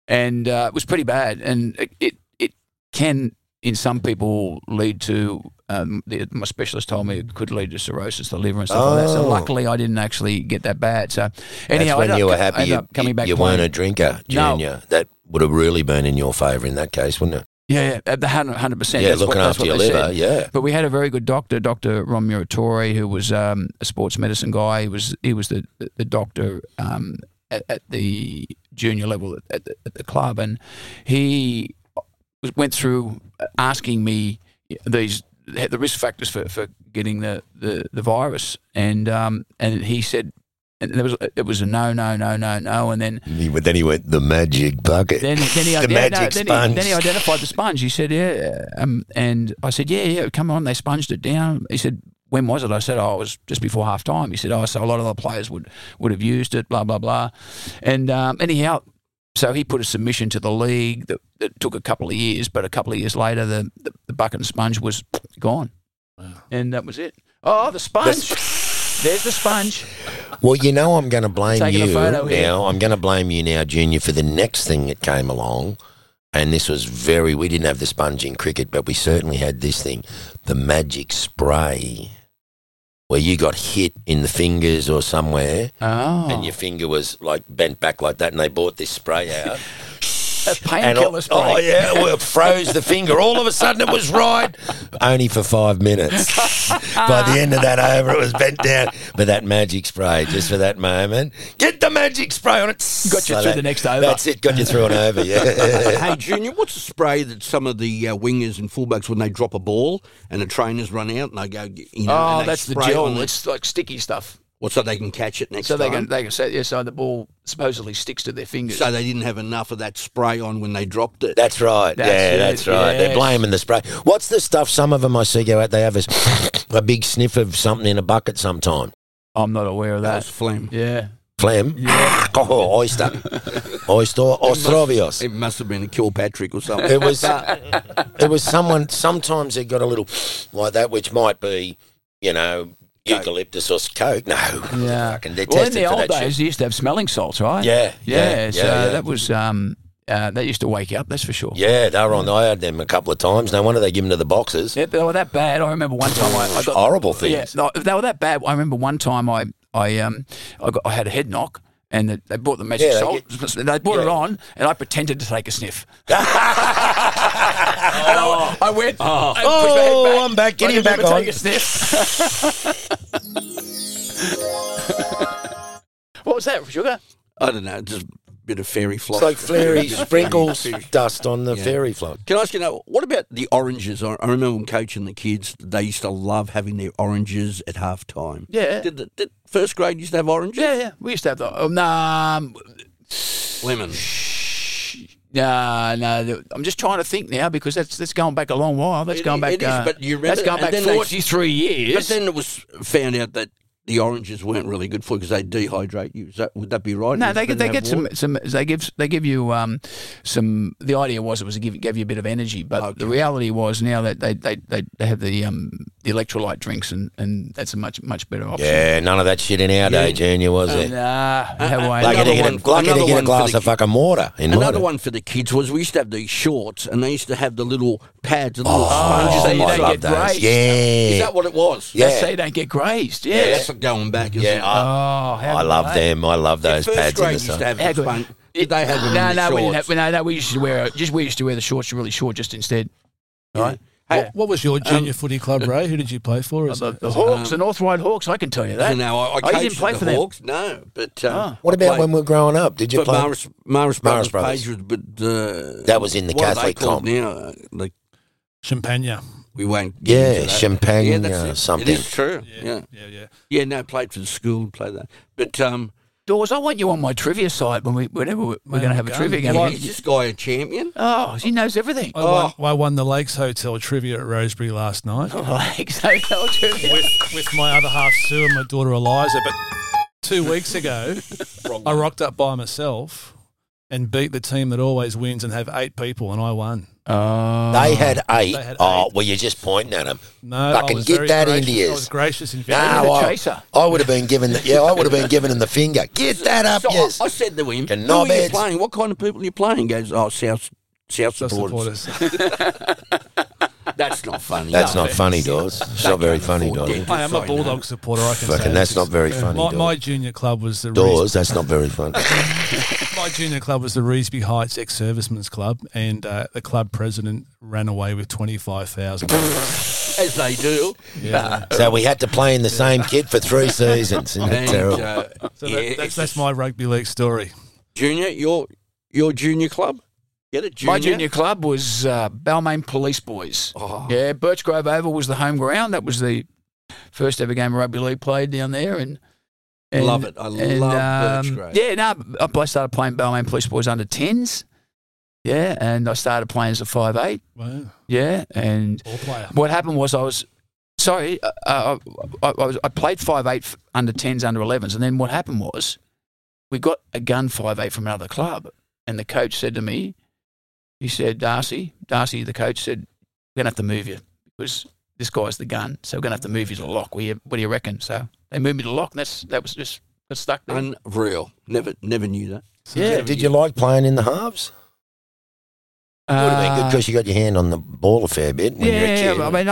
and uh, it was pretty bad. And it, it it can in some people lead to. Um, the, my specialist told me it could lead to cirrhosis, the liver and stuff like that. So Oh. luckily, I didn't actually get that bad. So anyhow, That's when you were happy you, coming back. you weren't a drinker, No. Junior. That would have really been in your favour in that case, wouldn't it? Yeah, the hundred percent. yeah, that's looking what, after your liver, said. yeah. But we had a very good doctor, Doctor Ron Muratori, who was um, a sports medicine guy. He was he was the the doctor um, at, at the junior level at, at, the, at the club, and he was, went through asking me these the risk factors for, for getting the, the, the virus, and um, and he said. And there was it was a no no no no no and then He- then he went the magic bucket. then, then he, The yeah, magic no, then, sponge. He, then he identified the sponge. He said, "Yeah," um, and I said, "Yeah, yeah, come on." They sponged it down. He said, "When was it?" I said, "Oh, it was just before half time." He said, "Oh, so a lot of the players would would have used it." Blah blah blah, and um, anyhow, so he put a submission to the league that, that took a couple of years, but a couple of years later, the the, the bucket and sponge was gone, and that was it. Oh, the sponge. There's the sponge. Well, you know, I'm going to blame Taking a you photo here. now. I'm going to blame you now, Junior, for the next thing that came along. And this was very, we didn't have the sponge in cricket, but we certainly had this thing the magic spray, where you got hit in the fingers or somewhere, Oh, and your finger was like bent back like that, and they bought this spray out. a And painkiller oh, spray. oh, yeah, well, it froze the finger. All of a sudden, it was right, only for five minutes. By the end of that over, it was bent down. But that magic spray, just for that moment, get the magic spray on it. Got you So through that- the next over. That's it. Got you through an over. Yeah. hey, Junior, what's the spray that some of the uh, wingers and fullbacks, when they drop a ball and the trainers run out and they go, you know, Oh, and they that's the spray on gel. It's like sticky stuff. Well, so they can catch it next So they can they can say yeah. So the ball supposedly sticks to their fingers. So they didn't have enough of that spray on when they dropped it. That's right. That's yeah, it, that's right. They're blaming the spray. What's the stuff? Some of them I see go out. They have a, a big sniff of something in a bucket sometime. I'm not aware of that that. was phlegm. Yeah. Phlegm. Oh, oyster. Oyster. Ostrovios. It must have been a Kilpatrick or something. It was it was someone sometimes they got a little like that which might be, you know, eucalyptus or coke. No. Yeah. Fucking they're Well, in the old that shit. days, they used to have smelling salts, right? Yeah, Yeah. yeah, so yeah, yeah. that was um, uh, that used to wake you up. That's for sure. Yeah, they were on. I had them a couple of times. No wonder they give them to the boxers. Yeah, they were that bad. I remember one time I, I got Horrible Yeah, things. no, they were that bad. I remember one time I I um I got I had a head knock. And they brought the magic Yeah, they salt. they brought it on, and I pretended to take a sniff. and I, I went. Oh, Oh, I'm back. Get him back on. Take a sniff. what was that, sugar? I don't know, just a bit of fairy flock. It's like fairy sprinkles Fairy- dust on the Yeah. fairy float. Can I ask you now, what about the oranges? I, I remember when coaching the kids, they used to love having their oranges at half time. Yeah. Did, the, did first grade used to have oranges? Yeah, yeah. We used to have the. Oh, nah, um, Lemon. Nah, no. I'm just trying to think now because that's that's going back a long while. That's It- going back. it is, uh, but you remember that's going back then they- 43 years. But then it was found out that the oranges weren't really good for you because they dehydrate you. Is that, would that be right? No, they get they get some some they give they give you um some the idea was it was to give gave you a bit of energy, but Okay. the reality was now that they they, they, they have the um the electrolyte drinks and, and that's a much much better option. Yeah, none of that shit in our day, Junior, was it? Nah, no way. Like Another to get, one- a, like to get a glass of fucking water in Another mine. one for the kids was we used to have these shorts and they used to have the little pads, the little Oh, sponges. so on you the don't side. get grazed. Yeah. Is that what it was? Yeah. That's so you don't get grazed. Yeah. Yeah, that's going back. Isn't Yeah, it? I, oh, how I love are they? them. I love those First pads in grade the used to have How the good. spon- Did they have them No, in the no, we didn't shorts? have, no, no. We used to wear just we used to wear the shorts really short just instead. Right. Hey, Yeah. What was your junior footy club, Ray? Who did you play for? As The, a- the as a- Hawks, the North Ryde Hawks. I can tell you that. no, I, I Oh, you coached didn't play the for them? Hawks. No, but um, Ah. What about played- when we were growing up? Did you But play? Marist, Marist Brothers, Brothers. Page was, but uh, That was in the what are they Catholic called comp. now? Uh, Like Champagne. We won't. get Yeah, into that. champagne, Yeah, that's uh, it. something. It is true. Yeah. yeah, yeah. yeah, No, played for the school and played that. But um, Dawes, I want you on my trivia site when we whenever we're, we're going to have a I'm trivia game. why, is this guy a champion? Oh, he knows everything. I, won, I won the Lakes Hotel trivia at Rosebery last night Like, so tell trivia. with, with my other half Sue and my daughter Eliza. But two weeks ago, I rocked up by myself and beat the team that always wins and have eight people, and I won. Oh, They had eight. They had Oh, eight. well, you're just pointing at them. No, Fucking I was get very that gracious. into I was gracious in No, fact. a I, chaser. I would have been given the yeah, I would have been given him the finger. Get that up, So I- yes. I, said to him, "Who are you playing? What kind of people are you playing?" He goes, "Oh, South South Just supporters. supporters. That's not funny. That's No. not funny, Dawes. It's not very funny, Dawes. I am a Sorry, no. Bulldog supporter. I can Fucking, say that's this. not very funny, My, my junior club was the Dawes, that's not very funny. My junior club was the Reesby Heights ex-servicemen's club, and uh, the club president ran away with twenty five thousand. As they do. yeah, So we had to play in the same kit for three seasons. Isn't it And, terrible? uh, so yeah, that's that's my rugby league story. junior. Your your junior club. Get it, junior. My junior club was uh, Balmain Police Boys. Oh. Yeah, Birchgrove Oval was the home ground. That was the first ever game of rugby league played down there, and, and Love it. I and, love um, Birchgrove. Yeah, no, I started playing Balmain Police Boys under tens. Yeah, and I started playing as a five eight. Wow, Yeah, and what happened was I was sorry, uh, uh, I, I, was, I played five eight under tens, under elevens, and then what happened was we got a gun five eight from another club, and the coach said to me, he said, Darcy, Darcy, the coach said, we're gonna have to move you because this guy's the gun, so we're gonna have to move you to lock. What do you, what do you reckon? So they moved me to lock, and that's that was just got stuck there. Unreal. Never never knew that. Yeah, did you like playing in the halves? Would have been good Uh, because you got your hand on the ball a fair bit when you were a yeah, kid. I mean,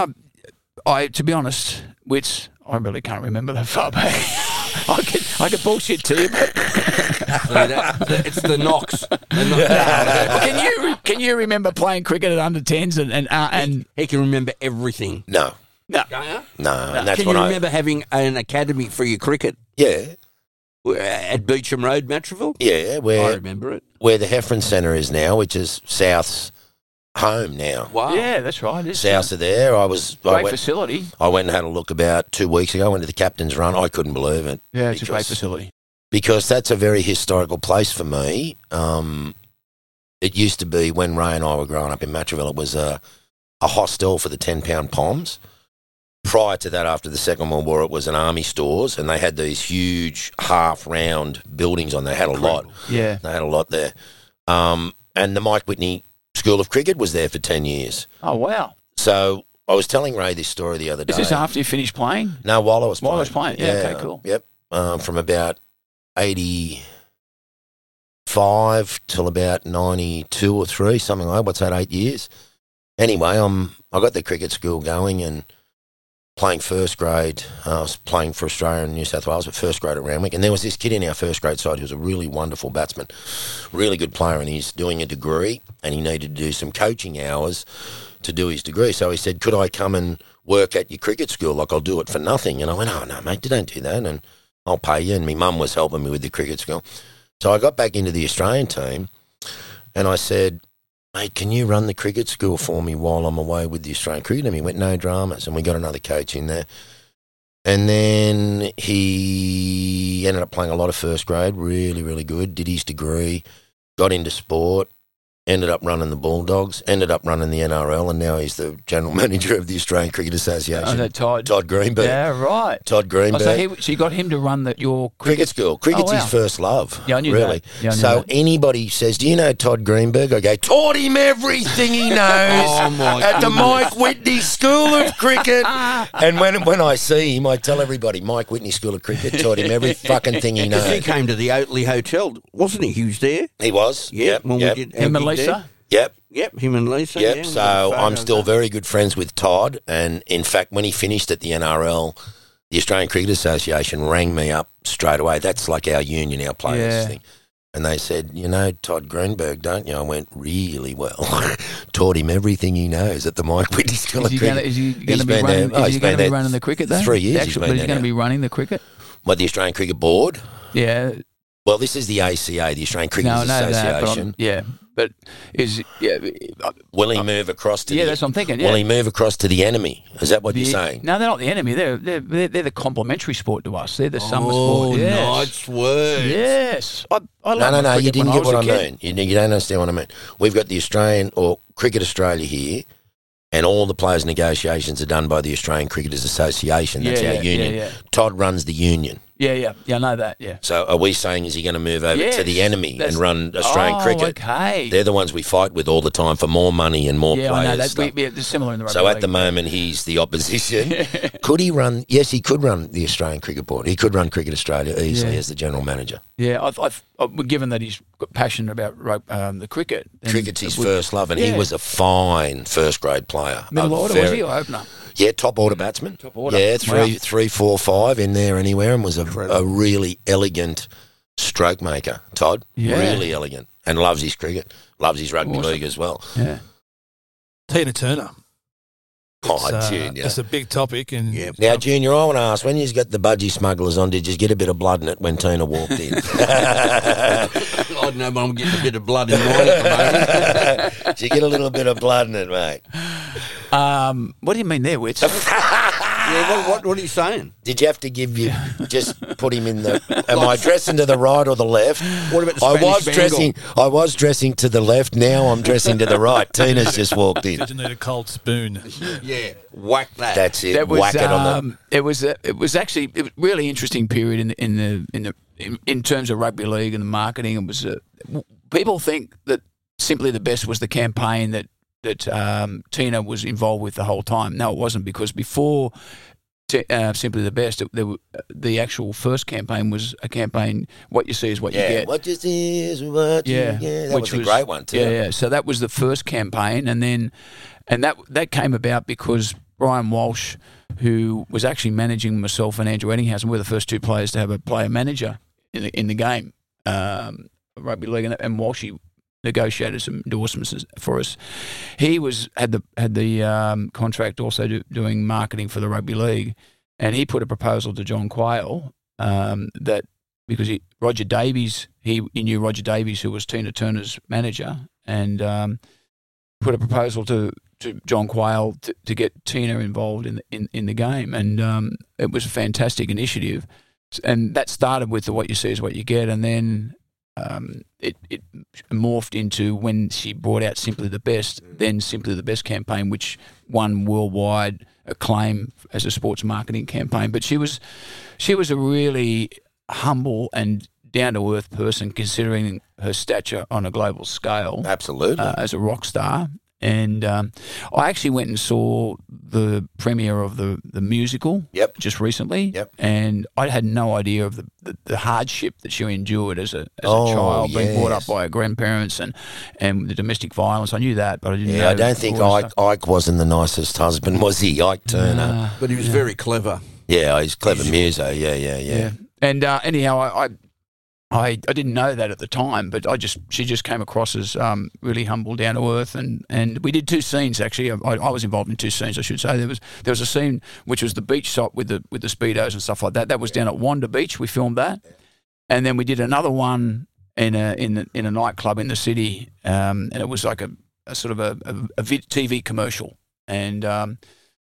I, I to be honest, which I really can't remember that far back. I could I could bullshit to you, but See, that- that- it's the knocks. The knocks. can you can you remember playing cricket at under tens and and uh, and He can remember everything. no, no, no, and that's can when you I remember having an academy for your cricket yeah, uh, at Beauchamp Road, Matraville? yeah, I where remember it. where the Heffron Centre is now, which is South's home now. Wow. yeah, that's right. It's South of there, I was. I great went, facility. I went and had a look about two weeks ago. I went to the captain's run. I couldn't believe it. Yeah, it's a great Because- facility. because that's a very historical place for me. Um, it used to be when Ray and I were growing up in Matraville, it was a, a hostel for the 10 pound poms. Prior to that, after the Second World War, it was an army stores, and they had these huge half round buildings on there. They had a lot. Yeah. They had a lot there. Um, and the Mike Whitney School of Cricket was there for 10 years. Oh wow. So I was telling Ray this story the other day. Is this after you finished playing? No, while I was While I playing. was playing. Yeah, okay, cool. Yep. Um, from about 85 till about 92 or 3, something like that. What's that, eight years? Anyway, um, I got the cricket school going and playing first grade. Uh, I was playing for Australia and New South Wales, but first grade at Randwick. And there was this kid in our first grade side who was a really wonderful batsman, really good player, and he's doing a degree and he needed to do some coaching hours to do his degree. So he said, Could I come and work at your cricket school? Like, I'll do it for nothing. And I went, Oh, no, mate, you don't do that. And I'll pay you. And my mum was helping me with the cricket school. So I got back into the Australian team and I said, Mate, can you run the cricket school for me while I'm away with the Australian cricket? And he went, No dramas. And we got another coach in there. And then he ended up playing a lot of first grade, really, really good, did his degree, got into sport, ended up running the Bulldogs, ended up running the NRL, and now he's the general manager of the Australian Cricket Association. Oh, that Todd. Todd Greenberg. Yeah, right. Todd Oh, Greenberg. so, he, so you got him to run the, your Cricket cricket. school. Cricket's Oh, wow. his first love. Yeah, I knew really. that. Yeah, knew so that. anybody says, "Do you know Todd Greenberg?" I go, "Taught him everything he knows Oh, my at the. Mike Whitney School of Cricket." and when when I see him, I tell everybody, "Mike Whitney School of Cricket taught him every fucking thing he knows." he came to the Oatley Hotel, wasn't he? He was there. He was. Yeah, Yep. when Yep. we did our Him and gig there. Lisa. Yep. Yep, him and Lisa. Yep. yeah, so got a I'm still that. very good friends with Todd, and in fact, when he finished at the NRL, the Australian Cricket Association rang me up straight away. That's like our union, our players Yeah. thing. And they said, you know Todd Greenberg, don't you? I went really well. Taught him everything he knows at the Mike Whitney School Is of he Cricket. going to He's be running? there- oh, is he's been going to be there running the cricket though? three years The he's actual- been but is he going to be running the cricket? What the Australian Cricket Board? Yeah. Well, this is the ACA, the Australian Cricket No, I that. Association. I'm, yeah, but is yeah. uh, Will he move across to Yeah, the? that's what I'm thinking. Yeah. Will he move across to the enemy? Is that what The- you're saying? No, they're not the enemy. They're they're they're, they're the complementary sport to us. They're the summer Oh, sport. Yes. nice words. Yes. I, I No, no, no. You didn't get what I mean. You, you don't understand what I mean. We've got the Australian or Cricket Australia here, and all the players' negotiations are done by the Australian Cricketers Association. That's Yeah, our yeah, union. yeah. Todd runs the union. Yeah, yeah, yeah. I know that. Yeah. So are we saying is he going to move over Yes, to the enemy and run Australian oh, cricket? Okay. They're the ones we fight with all the time for more money and more yeah, I know that. We, we, similar in the rugby So at league. the moment, he's the opposition. could he run? Yes, he could run the Australian Cricket Board. He could run Cricket Australia easily Yeah. as the general manager. Yeah, I've, I've, I've, given that he's got passionate about rug- um, the cricket. then Cricket's his it would- first love, and he yeah. was a fine first grade player. Middle A order, was very- he, or opener? Yeah, top order batsman. Top order. Yeah, three, Wow. three, four, five in there anywhere, and was a, a really elegant stroke maker. Todd, Yeah. really elegant, and loves his cricket, loves his rugby Awesome. league as well. Yeah. Tina Turner. Oh, It's, uh, Junior. It's a big topic, and Yeah. Now, Junior, I want to ask: when you got the budgie smugglers on, did you get a bit of blood in it when Tina walked in? I don't know, but I'm getting a bit of blood in mine at the moment. did you get a little bit of blood in it, mate? Um, what do you mean there, Wits? yeah, what, what, what are you saying? Did you have to give you just put him in the? Am I dressing to the right or the left? What about the I was Spanish dressing. I was dressing to the left. Now I'm dressing to the right. Tina's just walked in. did you need a cold spoon? Yeah, whack that. That's it. that was Whack it on the. um, it was uh, it was actually it was a really interesting period in the in the in the in, in terms of rugby league and the marketing. It was uh, people think that simply the best was the campaign that that um, Tina was involved with the whole time. No, it wasn't because before. T- uh, simply the best. It, were- the actual first campaign was a campaign. What you see is what you get. what you see is what you get. That which was a great one too. Yeah, yeah. So that was the first campaign, and then, and that that came about because Brian Walsh, who was actually managing myself and Andrew Ettingshausen, we're the first two players to have a player manager in the, in the game, um, rugby league, and, and Walshy negotiated some endorsements for us. He was had the had the um, contract also do, doing marketing for the rugby league, and he put a proposal to John Quayle um, that because he, Roger Davies, he, he knew Roger Davies, who was Tina Turner's manager, and um, put a proposal to, to John Quayle to, to get Tina involved in the, in, in the game, and um, it was a fantastic initiative, and that started with the what you see is what you get, and then. Um, it, it morphed into when she brought out Simply the Best, then Simply the Best campaign, which won worldwide acclaim as a sports marketing campaign. But she was, she was a really humble and down to earth person, considering her stature on a global scale Absolutely. uh, as a rock star. And um, I actually went and saw the premiere of the, the musical Yep. just recently. Yep. And I had no idea of the, the, the hardship that she endured as a, as Oh, a child, being brought up by her grandparents and, and the domestic violence. I knew that, but I didn't know. yeah, I don't think all Ike. Ike wasn't the nicest husband, was he? Ike Turner. Nah. but he was very clever. Yeah, he's clever muso. Yeah, yeah, yeah. Yeah. And uh, anyhow, I, I I I didn't know that at the time, but I just she just came across as um, really humble, down to earth, and, and we did two scenes actually. I, I was involved in two scenes, I should say. There was there was a scene which was the beach shot with the with the speedos and stuff like that. That was down at Wanda Beach. We filmed that, and then we did another one in a in in a nightclub in the city, um, and it was like a, a sort of a, a, a TV commercial, and um,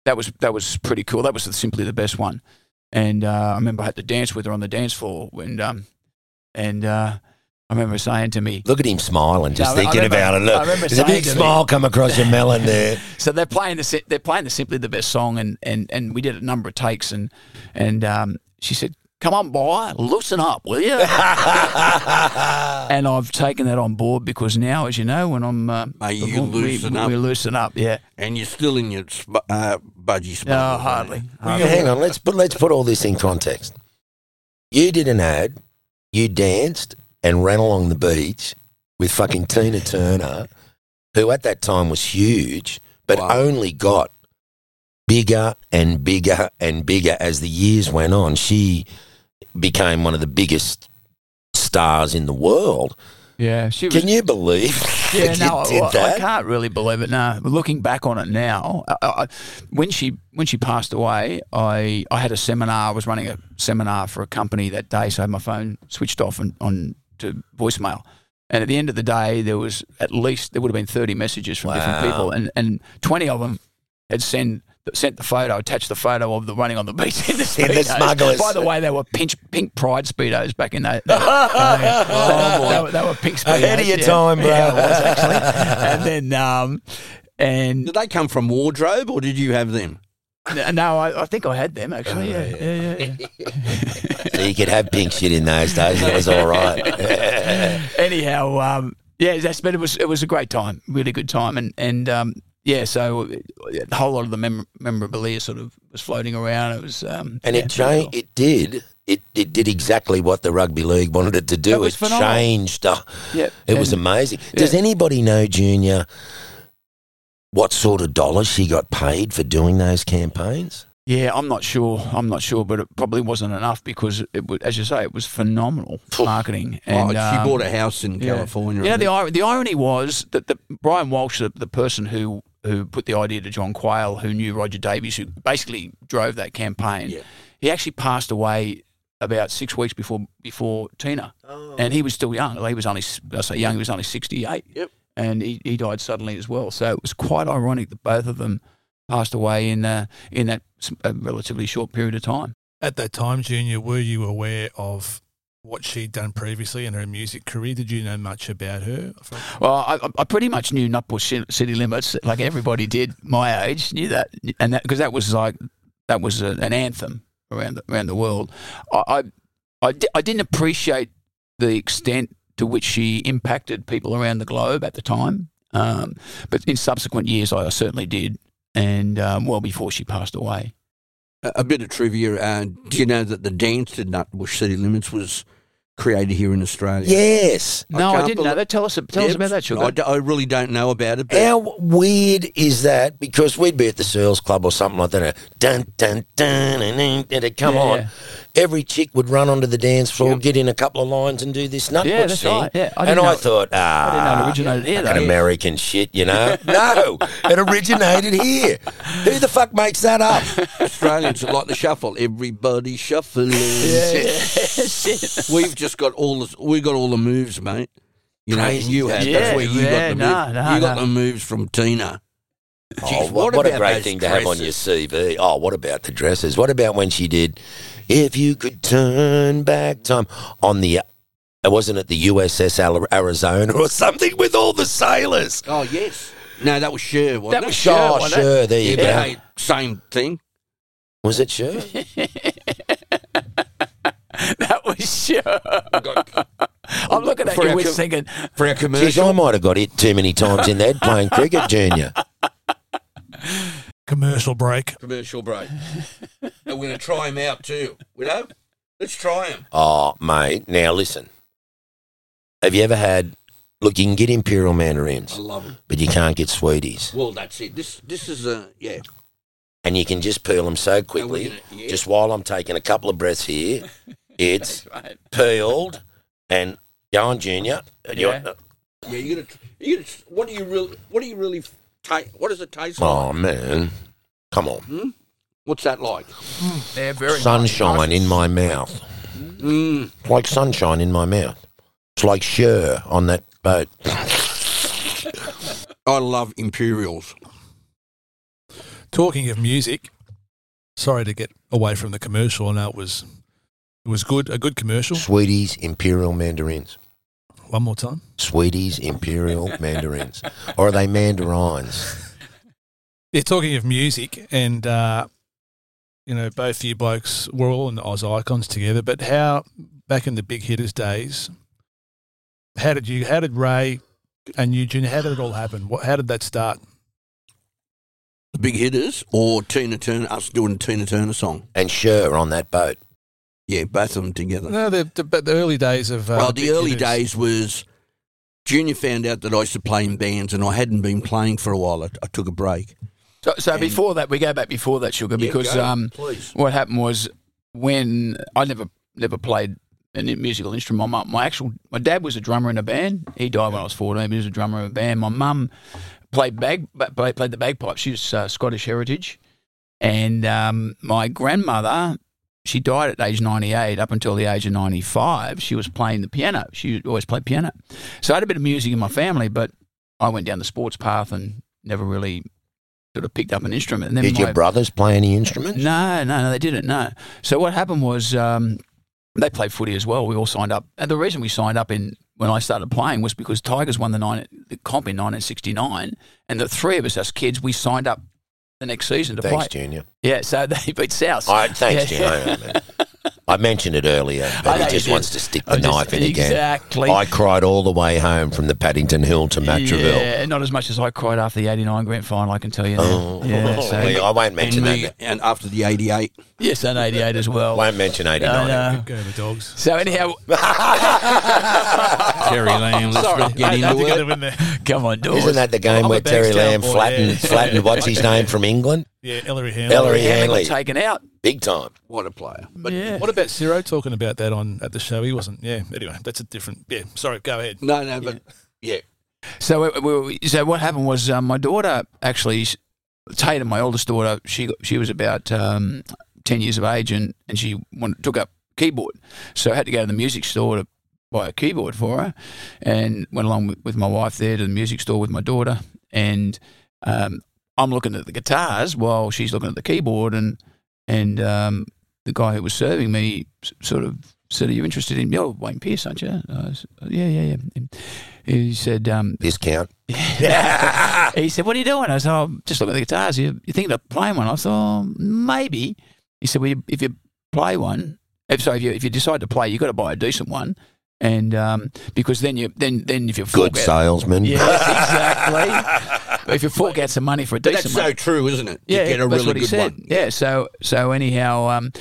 that was that was pretty cool. That was simply the best one. And uh, I remember I had to dance with her on the dance floor, and um, and uh, I remember saying to me, Look at him smiling, just No, I thinking remember- about it. I Look, remember there's a big saying to smile come across your melon there. so they're playing the they're playing the simply the best song, and and and we did a number of takes, and and um, she said, "Come on, boy, loosen up, will you?" and I've taken that on board because now, as you know, when I'm uh, Mate, you we- loosen we, up. we loosen up, yeah. And you're still in your sp- uh, budgie spot. No, hardly. Well, hang on, let's put let's put all this in context. You did an ad, you danced and ran along the beach with fucking Tina Turner, who at that time was huge, but Wow. only got bigger and bigger and bigger as the years went on. She became one of the biggest stars in the world. Yeah, she was. Can you believe Yeah, you no, I, I can't really believe it. No, but looking back on it now, I, I, when she when she passed away, I I had a seminar. I was running a seminar for a company that day, so I had my phone switched off and on to voicemail. And at the end of the day, there was at least there would have been thirty messages from different people, and and twenty of them had sent sent the photo, attached the photo of the running on the beach in the, In the smugglers. By the way, they were pink, pink Pride speedos back in that. oh, they, were, they were pink speedos. Ahead of your yeah. time, bro. Yeah, it was actually. and then, um, and Did they come from wardrobe or did you have them? No, I, I think I had them actually. Yeah, yeah, yeah. yeah. So you could have pink shit in those days, and it was all right. Anyhow, um, yeah, that's but it was it was a great time, really good time, and and um, yeah, so a whole lot of the mem- memorabilia sort of was floating around. It was um, And yeah, it changed. It did. It it did exactly what the rugby league wanted it to do. That was it phenomenal. changed. uh, yeah, It was and- amazing. Does anybody know, Junior, what sort of dollars she got paid for doing those campaigns? Yeah, I'm not sure. I'm not sure, but it probably wasn't enough because it was, as you say, it was phenomenal Phew. marketing. Oh, And she um, bought a house in yeah. California. You know, the, the irony was that the, Brian Walsh, the, the person who, who put the idea to John Quayle, who knew Roger Davies, who basically drove that campaign, Yeah. he actually passed away about six weeks before before Tina. And he was still young. He was only, I say young, he was only 68. Yep. And he, he died suddenly as well. So it was quite ironic that both of them passed away in, uh, in that relatively short period of time. At that time, Junior, were you aware of what she'd done previously in her music career? Did you know much about her? Well, I, I pretty much knew Nutbush Ci- City Limits, like everybody did my age, knew that, and that because that was like that was a, an anthem around the, around the world. I I, I, di- I didn't appreciate the extent to which she impacted people around the globe at the time, um, but in subsequent years, I certainly did, and um, well before she passed away. A, a bit of trivia. Uh, do you know that the dance to Nutbush City Limits was created here in Australia? Yes. I No, I, can't didn't know that. Tell us, tell us about that, sugar. I, d- I really don't know about it. But How weird is that? Because we'd be at the Searles Club or something like that. and Dun dun dun, and then it'd come Yeah, on. Yeah. Every chick would run onto the dance floor, Yep. get in a couple of lines, and do this nutbush Yeah, that's thing. right. Yeah, I and didn't I know- thought, ah, I didn't know it originated here, fucking. American shit, you know? no, it originated here. Who the fuck makes that up? Australians are like the shuffle. Everybody shuffling. Shit. We've just got all the we got all the moves, mate. You know, Crazy. you have. Yeah, That's where you yeah, got the nah, move. nah, you got nah. the moves from Tina. Oh, Jeez, what, what a great those thing to have on your? CV. Oh, what about the dresses? What about when she did If You Could Turn Back Time on the, uh, wasn't it the USS Arizona or something with all the sailors? Oh yes. No, that was Cher, wasn't That was Cher, Oh, wasn't sure, there you Yeah, go. hey, same thing. Was it sure? that was sure. I'm looking at you our with com- thinking, For our Jeez, I might have got hit too many times in the head playing cricket, Junior. Commercial break. commercial break. and we're going to try him out too. You know? Let's try him. Oh, mate. Now listen. Have you ever had? Look, you can get imperial mandarins. I love them. but you can't get sweeties, Well, that's it. This this is a yeah. and you can just peel them so quickly. gonna- yeah. Just while I'm taking a couple of breaths here, it's right. peeled and go on, Junior. You- Yeah. Yeah, you're gonna you're gonna what do you really what do you really taste? What does it taste like? Oh man, come on! What's that like? Yeah, very nice. Sunshine in my mouth, Mm. Like sunshine in my mouth. It's like sure on that boat. I love Imperials. Talking of music, sorry to get away from the commercial. I know it was it was good, a good commercial. Sweeties imperial mandarins. One more time. Sweeties imperial mandarins, or are they mandarins? Yeah, talking of music, and uh, you know, both you blokes were all in the Oz Icons together. But how back in the big hitters days, how did you? How did Ray and you, Junior? How did it all happen? What? How did that start? The big hitters or Tina Turner, us doing a Tina Turner song. And sure on that boat. Yeah, both of them together. No, the the, but the early days of uh, well, the early Hitters. days was Junior found out that I used to play in bands and I hadn't been playing for a while. I, I took a break. So, so before that, we go back before that, sugar, Yeah, because go, um, what happened was when I never never played a musical instrument. My, my actual my dad was a drummer in a band. He died when I was fourteen. He was a drummer in a band. My mum played bag played, played the bagpipe. She was uh, Scottish heritage, and um, my grandmother. She died at age 98. Up until the age of 95, she was playing the piano. She always played piano. So I had a bit of music in my family, but I went down the sports path and never really sort of picked up an instrument. Did my, your brothers play any instruments? no, no, no, they didn't. No. So what happened was um, they played footy as well. We all signed up, and the reason we signed up in when I started playing was because Tigers won the, nine, the comp in 1969, and the three of us, as kids, we signed up the next season to Thanks, play. Junior. Yeah, so they beat South. All right, thanks, Yeah. Junior. I mentioned it earlier, but he just wants to stick the I just- knife in again. Exactly. I cried all the way home from the Paddington Hill to Matraville. Yeah, not as much as I cried after the '89 grand final. I can tell you. Now. Oh, yeah, so, I won't And mention me, that. and after the '88, yes, and '88 as well. Won't mention 89. I know. Go the dogs. So anyhow, Terry Lamb. Let's not get I had into get it. him in there. come on, Dawes. Isn't that the game I'm a where Terry Lamb boy, flattened, yeah. flattened what's his name from England? Yeah, Ellery Hanley. Ellery Hanley Hanley. taken out. Big time. What a player! But yeah. What about Ciro talking about that on at the show? He wasn't. Yeah. Anyway, that's a different. Yeah. Sorry. Go ahead. no, no, but yeah, So, we, we, so what happened was um, my daughter actually, Tatum, my oldest daughter, she she was about um, ten years of age, and and she wanted, took up keyboard. So I had to go to the music store to buy a keyboard for her, and went along with, with my wife there to the music store with my daughter, and um, I'm looking at the guitars while she's looking at the keyboard, and and um, the guy who was serving me sort of said, "Are you interested in oh, Wayne Pearce, aren't you?" I said, yeah, yeah, yeah. He said, um, Discount. he said, "What are you doing?" I said, oh, "Just looking at the guitars. You, you thinking of playing one?" I thought, oh, "Maybe." He said, "Well, if you play one, if so, if you if you decide to play, you've got to buy a decent one, and um, because then you then then if you Good fork out, salesman. yeah, exactly. if you fork out some money for a but decent that's one, so true, isn't it? You yeah, get a that's really what he good said. one. Yeah. So so anyhow, um,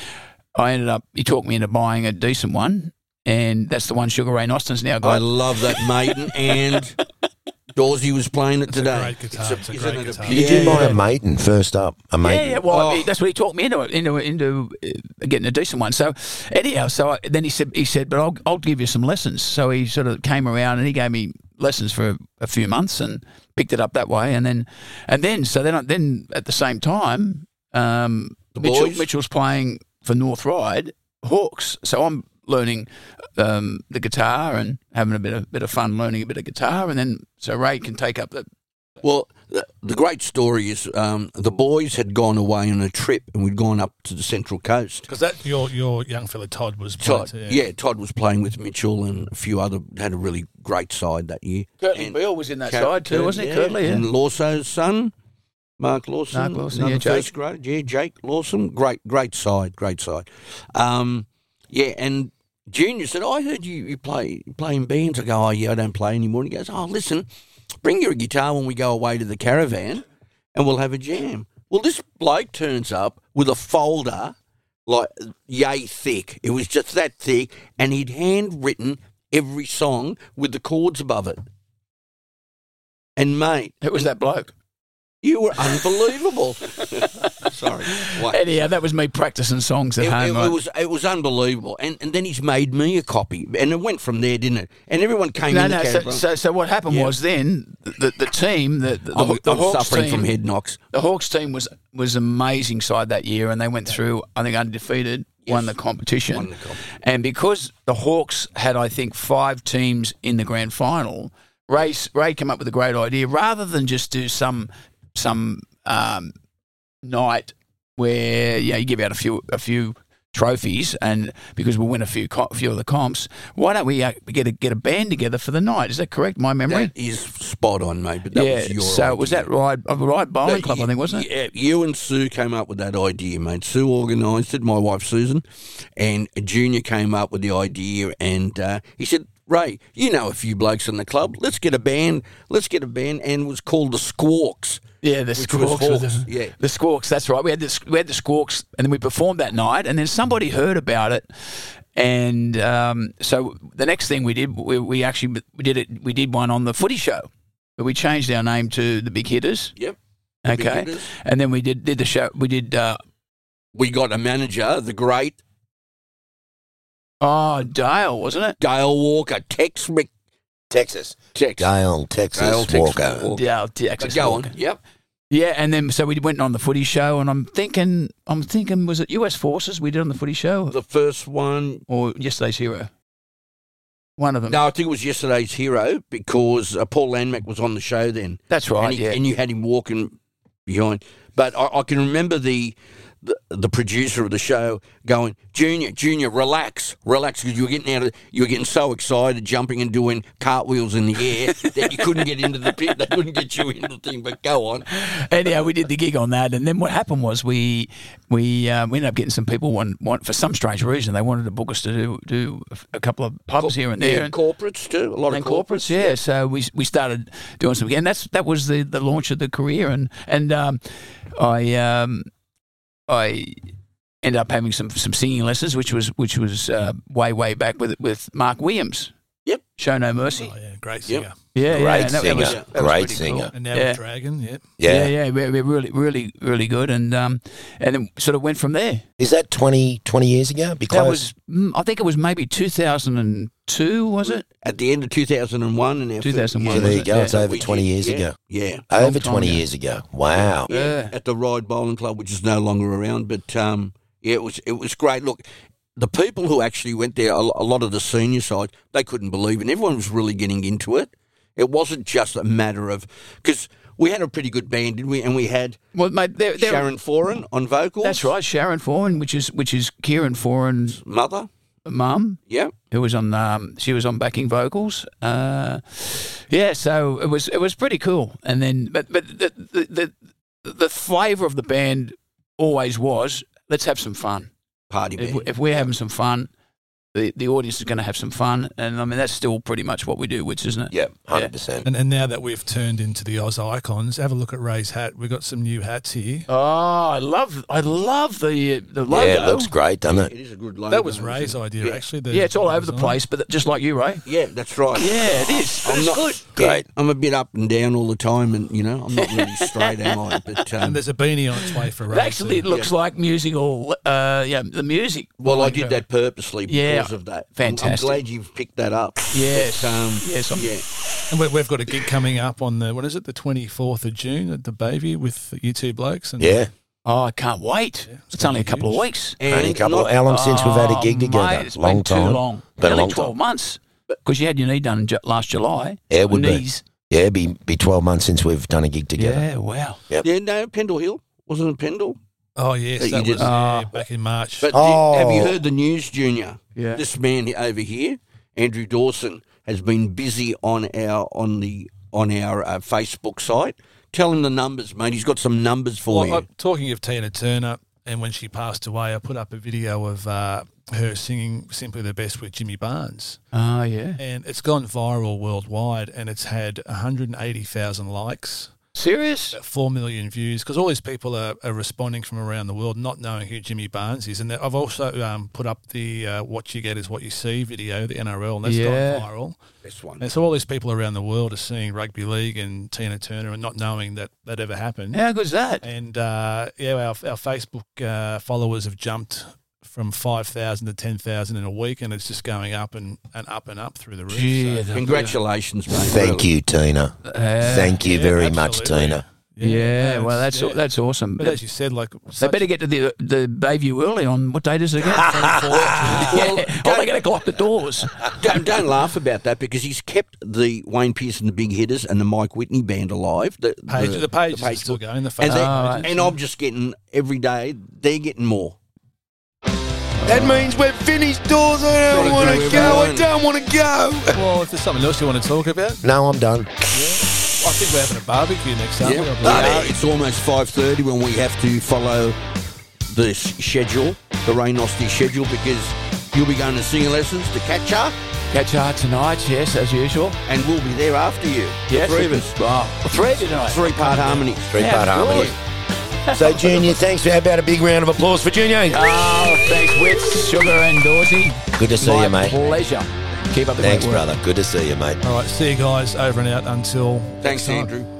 I ended up. He talked me into buying a decent one, and that's the one Sugar Ray Austin's now got. I love that maiden, and Dorsey was playing it today. great guitar. It's a isn't it guitar. Did you buy a maiden first up? A Yeah, maiden. yeah. Well, Oh. that's what he talked me into it, into into getting a decent one. So, anyhow, so I, then he said he said, but I'll I'll give you some lessons. So he sort of came around and he gave me lessons for a few months and picked it up that way. And then and then so then then at the same time, um, The Mitchell, boys? Mitchell's playing for North Ryde Hawks. So I'm learning um, the guitar and having a bit of bit of fun learning a bit of guitar. And then so Ray can take up the Well, the, the great story is um, the boys had gone away on a trip, and we'd gone up to the Central Coast. Because that your your young fella Todd was. Todd, playing, yeah. Todd was playing with Mitchell and a few other had a really great side that year. Kurtley And Beale was in that Cur- side too, Cur- wasn't he? yeah, Kurtley, yeah. And Lawson's son, Mark Lawson. Mark Lawson, another yeah, Jake. first grade. Yeah, Jake Lawson. Great, great side, great side. Um, yeah, and Junior said, I heard you, you play you play in bands. I go, oh, yeah, I don't play anymore. And he goes, oh, listen, bring your guitar when we go away to the caravan and we'll have a jam. Well, this bloke turns up with a folder like yay thick. It was just that thick, and he'd handwritten every song with the chords above it. And mate, It was that bloke. You were unbelievable. Sorry. What? Anyhow, that was me practicing songs at It, home. it- it was it was unbelievable, and and then he's made me a copy, and it went from there, didn't it? And everyone came no, in. no. the So, so, so what happened Yeah. was then the, the team, the, the, oh, I'm, the I'm Hawks suffering team, from head knocks. the Hawks team was was amazing side that year, and they went through, I think, undefeated, won the competition. Won the comp. And because the Hawks had, I think, five teams in the grand final, Ray Ray came up with a great idea. Rather than just do some some um, night where yeah you give out a few a few trophies and because we'll win a few co- few of the comps, why don't we uh, get a get a band together for the night? Is that correct? My memory. That is spot on, mate. But that yeah. was your so was that Ryde uh, Ryde Bowling Club? I you- think wasn't it? Yeah, you and Sue came up with that idea, mate. Sue organised it, my wife Susan, and Junior came up with the idea, and uh, he said, "Ray, you know a few blokes in the club. Let's get a band. Let's get a band." And it was called the Squawks. Yeah, the Which was Squawks. the, yeah. the Squawks. That's right. We had the we had the Squawks, and then we performed that night, and then somebody heard about it, and um, so the next thing we did, we, we actually we did it. We did one on the Footy Show, but we changed our name to the Big Hitters. Yep. the Okay, Hitters. and then we did did the show. We did. Uh, We got a manager, the great oh, Dale, wasn't it? Dale Walker, Tex Mc Texas. Tex. Dale, Texas. Dale Walker. Walker. Dale, Texas Go Walker. on. Yep. Yeah, and then so we went on the Footy Show, and I'm thinking, I'm thinking, was it U.S. Forces we did on the Footy Show The first one. or Yesterday's Hero? One of them. No, I think it was yesterday's hero because uh, Paul Langmack was on the show then. That's right. and, he- yeah. and you had him walking behind. But I, I can remember the the, the producer of the show going, Junior, Junior, relax, relax, because you were getting out of, you were getting so excited, jumping and doing cartwheels in the air that you couldn't get into the pit. They couldn't get you into the thing. But go on. Anyhow, we did the gig on that, and then what happened was we we um, we ended up getting some people want, want for some strange reason they wanted to book us to do do a couple of pubs here and there. Yeah, and, corporates too. A lot of corporates, yeah. So we we started doing some, and that's that was the, the launch of the career, and and um, I um, I ended up having some some singing lessons, which was which was uh, way way back with with Mark Williams. Yep. Show No Mercy. Oh, yeah, great Yep. singer. Yeah, Great yeah, and that- that was- singer. that Great pretty singer. cool. And now Yeah. Dragon, yeah. Yeah, Yeah. yeah, we we're really, really, really good, and um, and then sort of went from there. Is that 20, 20 years ago? Be That was, mm, I think it was maybe 2002, was it? At the end of 2001 and our 2001, So there you it? go. Yeah. It's over 20 years yeah, ago. Yeah. Over 20 ago. years ago. Wow. yeah, Yeah. at the Ryde Bowling Club, which is no longer around. But um, yeah, it was it was great. Look, the people who actually went there, a, a lot of the senior side, they couldn't believe it. And everyone was really getting into it. It wasn't just a matter of because we had a pretty good band, didn't we? And we had Well, mate, they're, they're, Sharon Foran on vocals. That's right, Sharon Foran, which is which is Kieran Foran's Mother. Mum, Yeah. who was on um, she was on backing vocals. Uh, yeah, so it was it was pretty cool. And then, but but the the the, the flavour of the band always was let's have some fun. Party If, band. if we're having some fun, the the audience is going to have some fun. And I mean that's still pretty much what we do, which isn't it? Yeah, 100%. And, and now that we've turned into the Oz icons, have a look at Ray's hat. We've got some new hats here. Oh, I love I love the the logo. Yeah, it looks great, doesn't it? it is a good logo. That was Ray's idea, Yeah. actually. the Yeah, it's all over the place, but just like you, Ray. Yeah, that's right. Yeah, it is. I'm not good. Great. I'm a bit up and down all the time, and you know, I'm not really straight, am I? But um, And there's a beanie on its way for It Ray. actually it too. looks like musical. Uh, yeah, the music. Well, I did that purposely Yeah, because of that. I'm- fantastic. I'm glad you've picked that up. Yes, But, um, yes. I'm- yeah. And we- we've got a gig coming up on the, what is it, the 24th of June at the Baby with you two blokes. And Yeah. Oh, I can't wait. it's it's only a gonna be couple of weeks. And Only a couple not- of, how long since we've had a gig Oh, together? Mate, it's long been time. Too long. Been a Nearly long twelve time. months. Because you had your knee done last July. Yeah, it would be. Yeah, it'd be, be 12 months since we've done a gig together. Yeah. Wow. Yeah, no, Pendle Hill wasn't it Pendle? Oh, yes, That that did- was yeah, Oh. back in March. But Oh. did- have you heard the news, Junior? Yeah. This man over here, Andrew Dawson, has been busy on our on the on our uh, Facebook site. Tell him the numbers, mate. He's got some numbers for Well, you. I'm talking of Tina Turner, and when she passed away, I put up a video of uh, her singing "Simply the Best" with Jimmy Barnes, Oh yeah. and it's gone viral worldwide, and it's had 180,000 likes, Serious? four million views, because all these people are, are responding from around the world, not knowing who Jimmy Barnes is. And I've also um, put up the uh, "What You Get Is What You See" video, the NRL, and that's Yeah. gone viral. this one. And so all these people around the world are seeing rugby league and Tina Turner, and not knowing that that ever happened. How good's that? And uh, yeah, our, our Facebook uh, followers have jumped from 5,000 to 10,000 in a week, and it's just going up and, and up and up through the roof. Gee, So, Congratulations, mate. Thank really. you, Tina. Uh, Thank you yeah, very much. Tina. Yeah, no, well, that's yeah. that's awesome. But as you said, like, They better get to the the Bayview early on what date is it again? Well, yeah. Oh, they're going to lock the doors. don't, don't laugh about that because he's kept the Wayne Pearson, the Big Hitters, and the Mike Whitney band alive. The, page, the, pages are page still going. The and, they- Oh, and I'm just getting every day. They're getting more. That means we're finished doors. I don't Gotta want to go. I don't want to go. well, if there's something else you want to talk about, No, I'm done. I think we're having a barbecue next summer. Yeah, I we are. Uh, it's almost five thirty when we have to follow the schedule, the Ray Nosty schedule, because you'll be going to singing lessons to catch up, Catch her tonight, yes, as usual. and we'll be there after you. Yes, the three of us, Oh, three tonight. three part harmony. Three part Yeah, harmony. So, Junior, thanks. How about a big round of applause for Junior? Oh, thanks, Wits, Sugar, and Dorsey. Good to see My you, mate. Pleasure. Keep up the Thanks, great work. brother. Good to see you, mate. All right, see you guys over and out until Thanks, next time. Andrew.